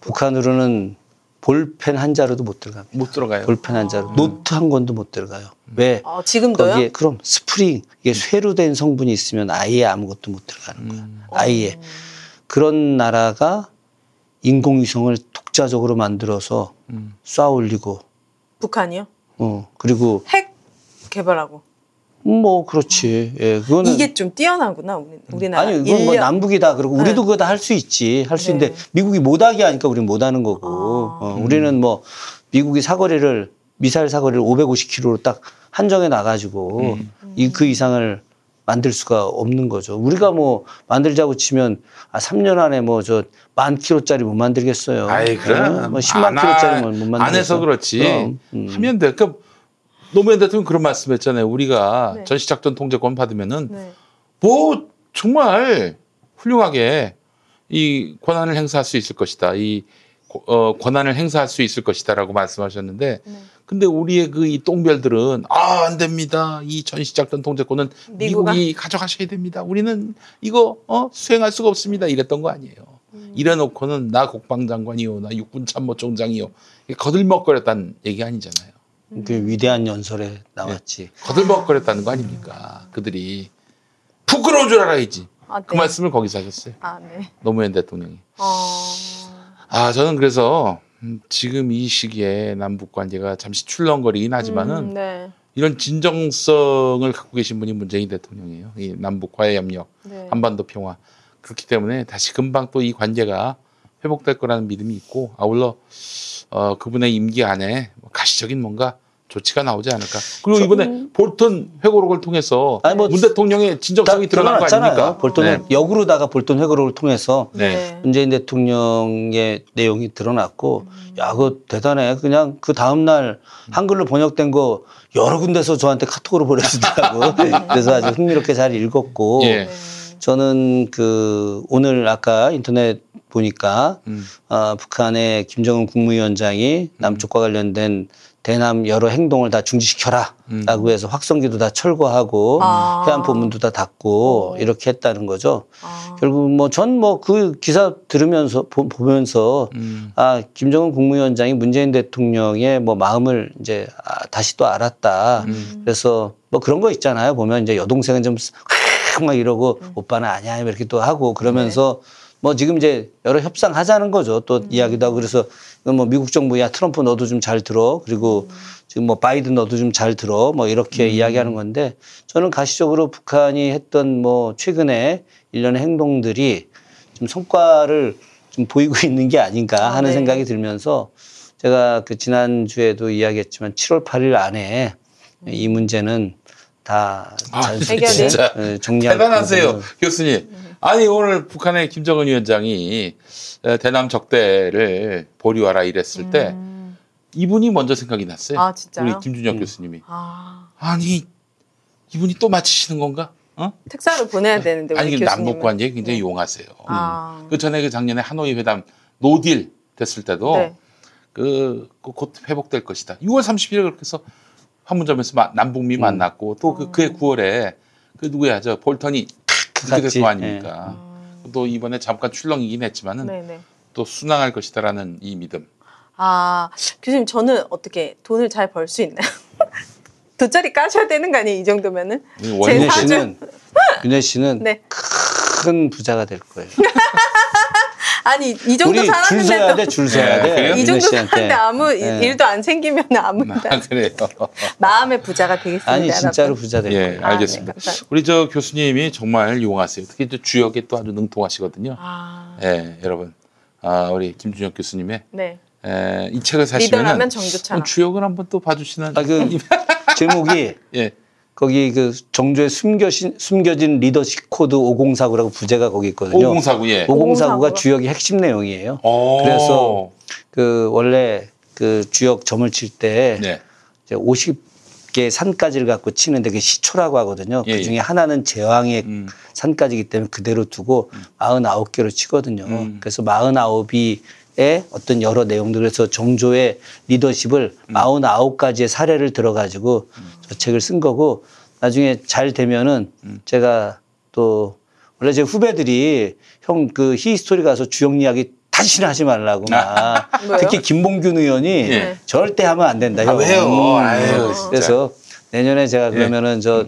북한으로는 볼펜 한 자루도 못 들어갑니다. 못 들어가요 볼펜 한 자루, 노트 한 권도 못 들어가요. 왜? 어, 지금도요? 거기에 그럼 스프링 이게 쇠로 된 성분이 있으면 아예 아무것도 못 들어가는 거야. 음. 아예 그런 나라가 인공위성을 독자적으로 만들어서 음. 쏴 올리고 북한이요? 어 그리고 핵 개발하고 뭐 그렇지. 예, 그거는 이게 좀 뛰어나구나 우리 우리나라. 아니 이건 뭐 인력. 남북이 다 그러고 우리도 그거 다 할 수 있지 할수 네. 있는데 미국이 못하게 하니까 우리는 못하는 거고 아. 어, 우리는 뭐 미국이 사거리를 미사일 사거리를 550km로 딱 한정해 놔가지고 이그 이상을 만들 수가 없는 거죠. 우리가 뭐 만들자고 치면 아 3년 안에 뭐 저 만 킬로짜리 못 만들겠어요. 아이 그래 어? 뭐 10만 안 킬로짜리 하- 못 만들겠어. 안 해서 그렇지 그럼, 음. 하면 돼 그러니까 노무현 대통령 그런 말씀했잖아요 우리가 네. 전시작전 통제권 받으면은 네. 뭐 정말 훌륭하게 이 권한을 행사할 수 있을 것이다. 이 고- 어, 권한을 행사할 수 있을 것이다라고 말씀하셨는데 네. 근데 우리의 그 이 똥별들은 아 안 됩니다. 이 전시작전 통제권은 미국아? 미국이 가져가셔야 됩니다. 우리는 이거 어, 수행할 수가 없습니다. 이랬던 거 아니에요. 음. 이래놓고는 나 국방장관이요, 나 육군참모총장이요 거들먹거렸다는 얘기 아니잖아요. 그 위대한 연설에 나왔지. 거들먹거렸다는 거 아닙니까? 그들이 부끄러운 줄 알아야지. 아, 네. 그 말씀을 거기서 하셨어요. 아, 네. 노무현 대통령이. 어. 아, 저는 그래서 음, 지금 이 시기에 남북 관계가 잠시 출렁거리긴 하지만은 음, 네. 이런 진정성을 갖고 계신 분이 문재인 대통령이에요. 이 남북 화해 협력, 네. 한반도 평화. 그렇기 때문에 다시 금방 또 이 관계가 회복될 거라는 믿음이 있고 아울러 어, 그분의 임기 안에 뭐 가시적인 뭔가 조치가 나오지 않을까. 그리고 이번에 볼턴 회고록을 통해서 아니, 뭐문 대통령의 진정성이 드러난 거 아닙니까? 볼턴은 네. 역으로다가 볼턴 회고록을 통해서 네. 문재인 대통령의 내용이 드러났고 음. 야 그거 대단해 그냥 그 다음 날 한글로 번역된 거 여러 군데서 저한테 카톡으로 보내주더라고 그래서 아주 흥미롭게 잘 읽었고 예. 저는 그 오늘 아까 인터넷 보니까 음. 어, 북한의 김정은 국무위원장이 남쪽과 관련된 대남 여러 행동을 다 중지시켜라라고 해서 확성기도 다 철거하고 아. 해안 부문도 다 닫고 어. 이렇게 했다는 거죠. 아. 결국 뭐 전 뭐 그 기사 들으면서 보, 보면서 음. 아 김정은 국무위원장이 문재인 대통령의 뭐 마음을 이제 아, 다시 또 알았다. 음. 그래서 뭐 그런 거 있잖아요. 보면 이제 여동생은 좀 막 이러고 오빠는 아니야 이렇게 또 하고 그러면서 뭐 지금 이제 여러 협상하자는 거죠. 또 이야기도 하고 그래서 뭐 미국 정부 야 트럼프 너도 좀 잘 들어 그리고 지금 뭐 바이든 너도 좀 잘 들어 뭐 이렇게 이야기하는 건데 저는 가시적으로 북한이 했던 뭐 최근에 일련의 행동들이 좀 성과를 좀 보이고 있는 게 아닌가 하는 네. 생각이 들면서 제가 그 지난주에도 이야기했지만 7월 8일 안에 이 문제는 다 아, 자연스럽게 진짜 예, 정리할 대단하세요. 교수님. 아니 오늘 북한의 김정은 위원장이 에, 대남 적대를 보류하라 이랬을 때 음. 이분이 먼저 생각이 났어요. 아, 진짜요? 우리 김준혁 교수님이. 아, 아니 이분이 또 맞히시는 건가? 어? 특사를 보내야 되는데 우리 아니 그 교수님은. 남북 관계 굉장히 네. 용하세요. 아. 그 전에 그 작년에 하노이 회담 노딜 됐을 때도 네. 그, 그곧 회복될 것이다. 6월 30일에 그렇게 해서 판문점에서 마- 남북미 만났고 또 그 그해 9월에 그 누구야 저 볼턴이 돼서 거 아닙니까? 또 이번에 잠깐 출렁이긴 했지만은 네네. 또 순항할 것이다라는 이 믿음. 아, 교수님 저는 어떻게 돈을 잘 벌 수 있나요? 돗자리 까셔야 되는 거 아니에요? 이 정도면은? 이 윤혜 씨는 윤혜 씨는 네. 큰 부자가 될 거예요. 아니 이 정도 살았는데도 돼, 줄 서야 네, 돼. 이 정도. 살았는데 아무 이- 네. 일도 안 생기면 아무 아, 그래요. 마음의 부자가 되겠습니다. 아니 진짜로 여러분. 부자 될 예, 거예요. 아, 알겠습니다. 네. 우리 저 교수님이 정말 용하세요. 특히 저 주역에 또 아주 능통하시거든요. 아, 예, 여러분. 아, 우리 김준혁 교수님의 네. 에, 이 책을 리더라면 정조처럼. 주역을 한번 또 봐주시는. 아, 그 제목이 예. 거기 그 정조의 숨겨진, 숨겨진 리더십 코드 5049라고 부제가 거기 있거든요. 5049, 예. 5049가 주역이 핵심 내용이에요. 오. 그래서 그 원래 그 주역 점을 칠때 네. 50개 산가지를 갖고 치는데 그게 시초라고 하거든요. 예, 그 중에 예. 하나는 제왕의 음. 산가지기 때문에 그대로 두고 49개로 치거든요. 음. 그래서 49이 의 어떤 여러 내용들 그래서 정조의 리더십을 음. 49가지의 사례를 들어가지고 저 책을 쓴 거고 나중에 잘 되면은 음. 제가 또 원래 제 후배들이 형 그 history 가서 주역 이야기 다시는 하지 말라고 막? 특히 김봉균 의원이 예. 절대 하면 안 된다. 아, 형. 왜요? 음. 아유, 진짜. 그래서 내년에 제가 예. 그러면은 저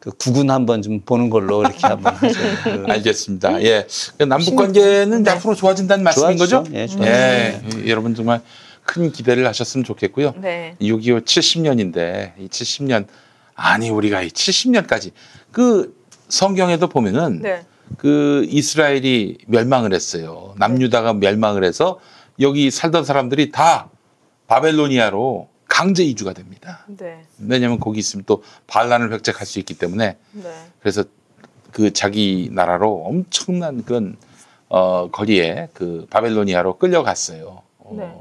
그 구군 한번 좀 보는 걸로 이렇게 한번 하죠. 그 알겠습니다. 예. 그 남북 관계는 이제 앞으로 좋아진다는 말씀인 좋아지죠. 거죠? 예, 좋아지죠. 예. 여러분 정말 큰 기대를 하셨으면 좋겠고요. 네. 6.25 70년인데 이 70년 아니 우리가 이 70년까지 그 성경에도 보면은 네. 그 이스라엘이 멸망을 했어요. 남유다가 멸망을 해서 여기 살던 사람들이 다 바벨로니아로 강제 이주가 됩니다. 네. 왜냐하면 거기 있으면 또 반란을 획책할 수 있기 때문에 네. 그래서 그 자기 나라로 엄청난 그런 어 거리에 그 바벨로니아로 끌려갔어요. 어, 네.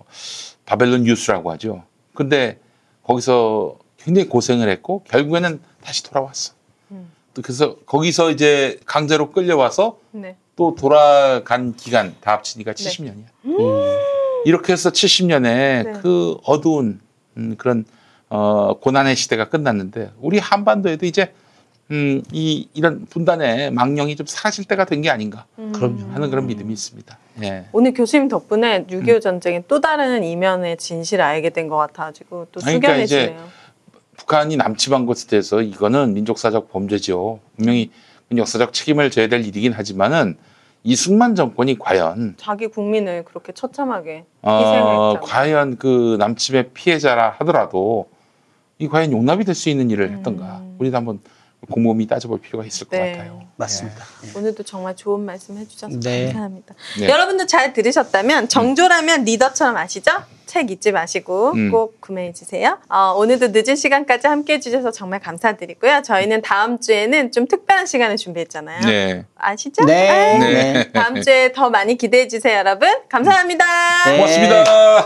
바벨론 유스라고 하죠. 근데 거기서 굉장히 고생을 했고 결국에는 다시 돌아왔어. 음. 또 그래서 거기서 이제 강제로 끌려와서 네. 또 돌아간 기간 다 합치니까 네. 70년이야. 이렇게 해서 70년에 네. 그 어두운 음, 그런 어, 고난의 시대가 끝났는데 우리 한반도에도 이제 음, 이 이런 분단의 망령이 좀 사라질 때가 된 게 아닌가 그럼요. 하는 그런 믿음이 있습니다. 예. 오늘 교수님 덕분에 음. 6.25 전쟁의 또 다른 이면의 진실을 알게 된 것 같아가지고 또 그러니까 숙연해지네요. 북한이 남침한 것에 대해서 이거는 민족사적 범죄죠. 분명히 역사적 책임을 져야 될 일이긴 하지만은 이승만 정권이 과연 자기 국민을 그렇게 처참하게 어. 과연 그 남침의 피해자라 하더라도 이 과연 용납이 될 수 있는 일을 했던가 음. 우리도 한번 곰곰이 따져볼 필요가 있을 네. 것 같아요. 맞습니다. 오늘도 정말 좋은 말씀 해주셔서 네. 감사합니다. 네. 여러분도 잘 들으셨다면 정조라면 리더처럼 아시죠? 책 잊지 마시고 음. 꼭 구매해 주세요. 어, 오늘도 늦은 시간까지 함께 해주셔서 정말 감사드리고요. 저희는 다음 주에는 좀 특별한 시간을 준비했잖아요. 네. 아시죠? 네. 아, 네. 다음 주에 더 많이 기대해 주세요, 여러분. 감사합니다. 네. 고맙습니다.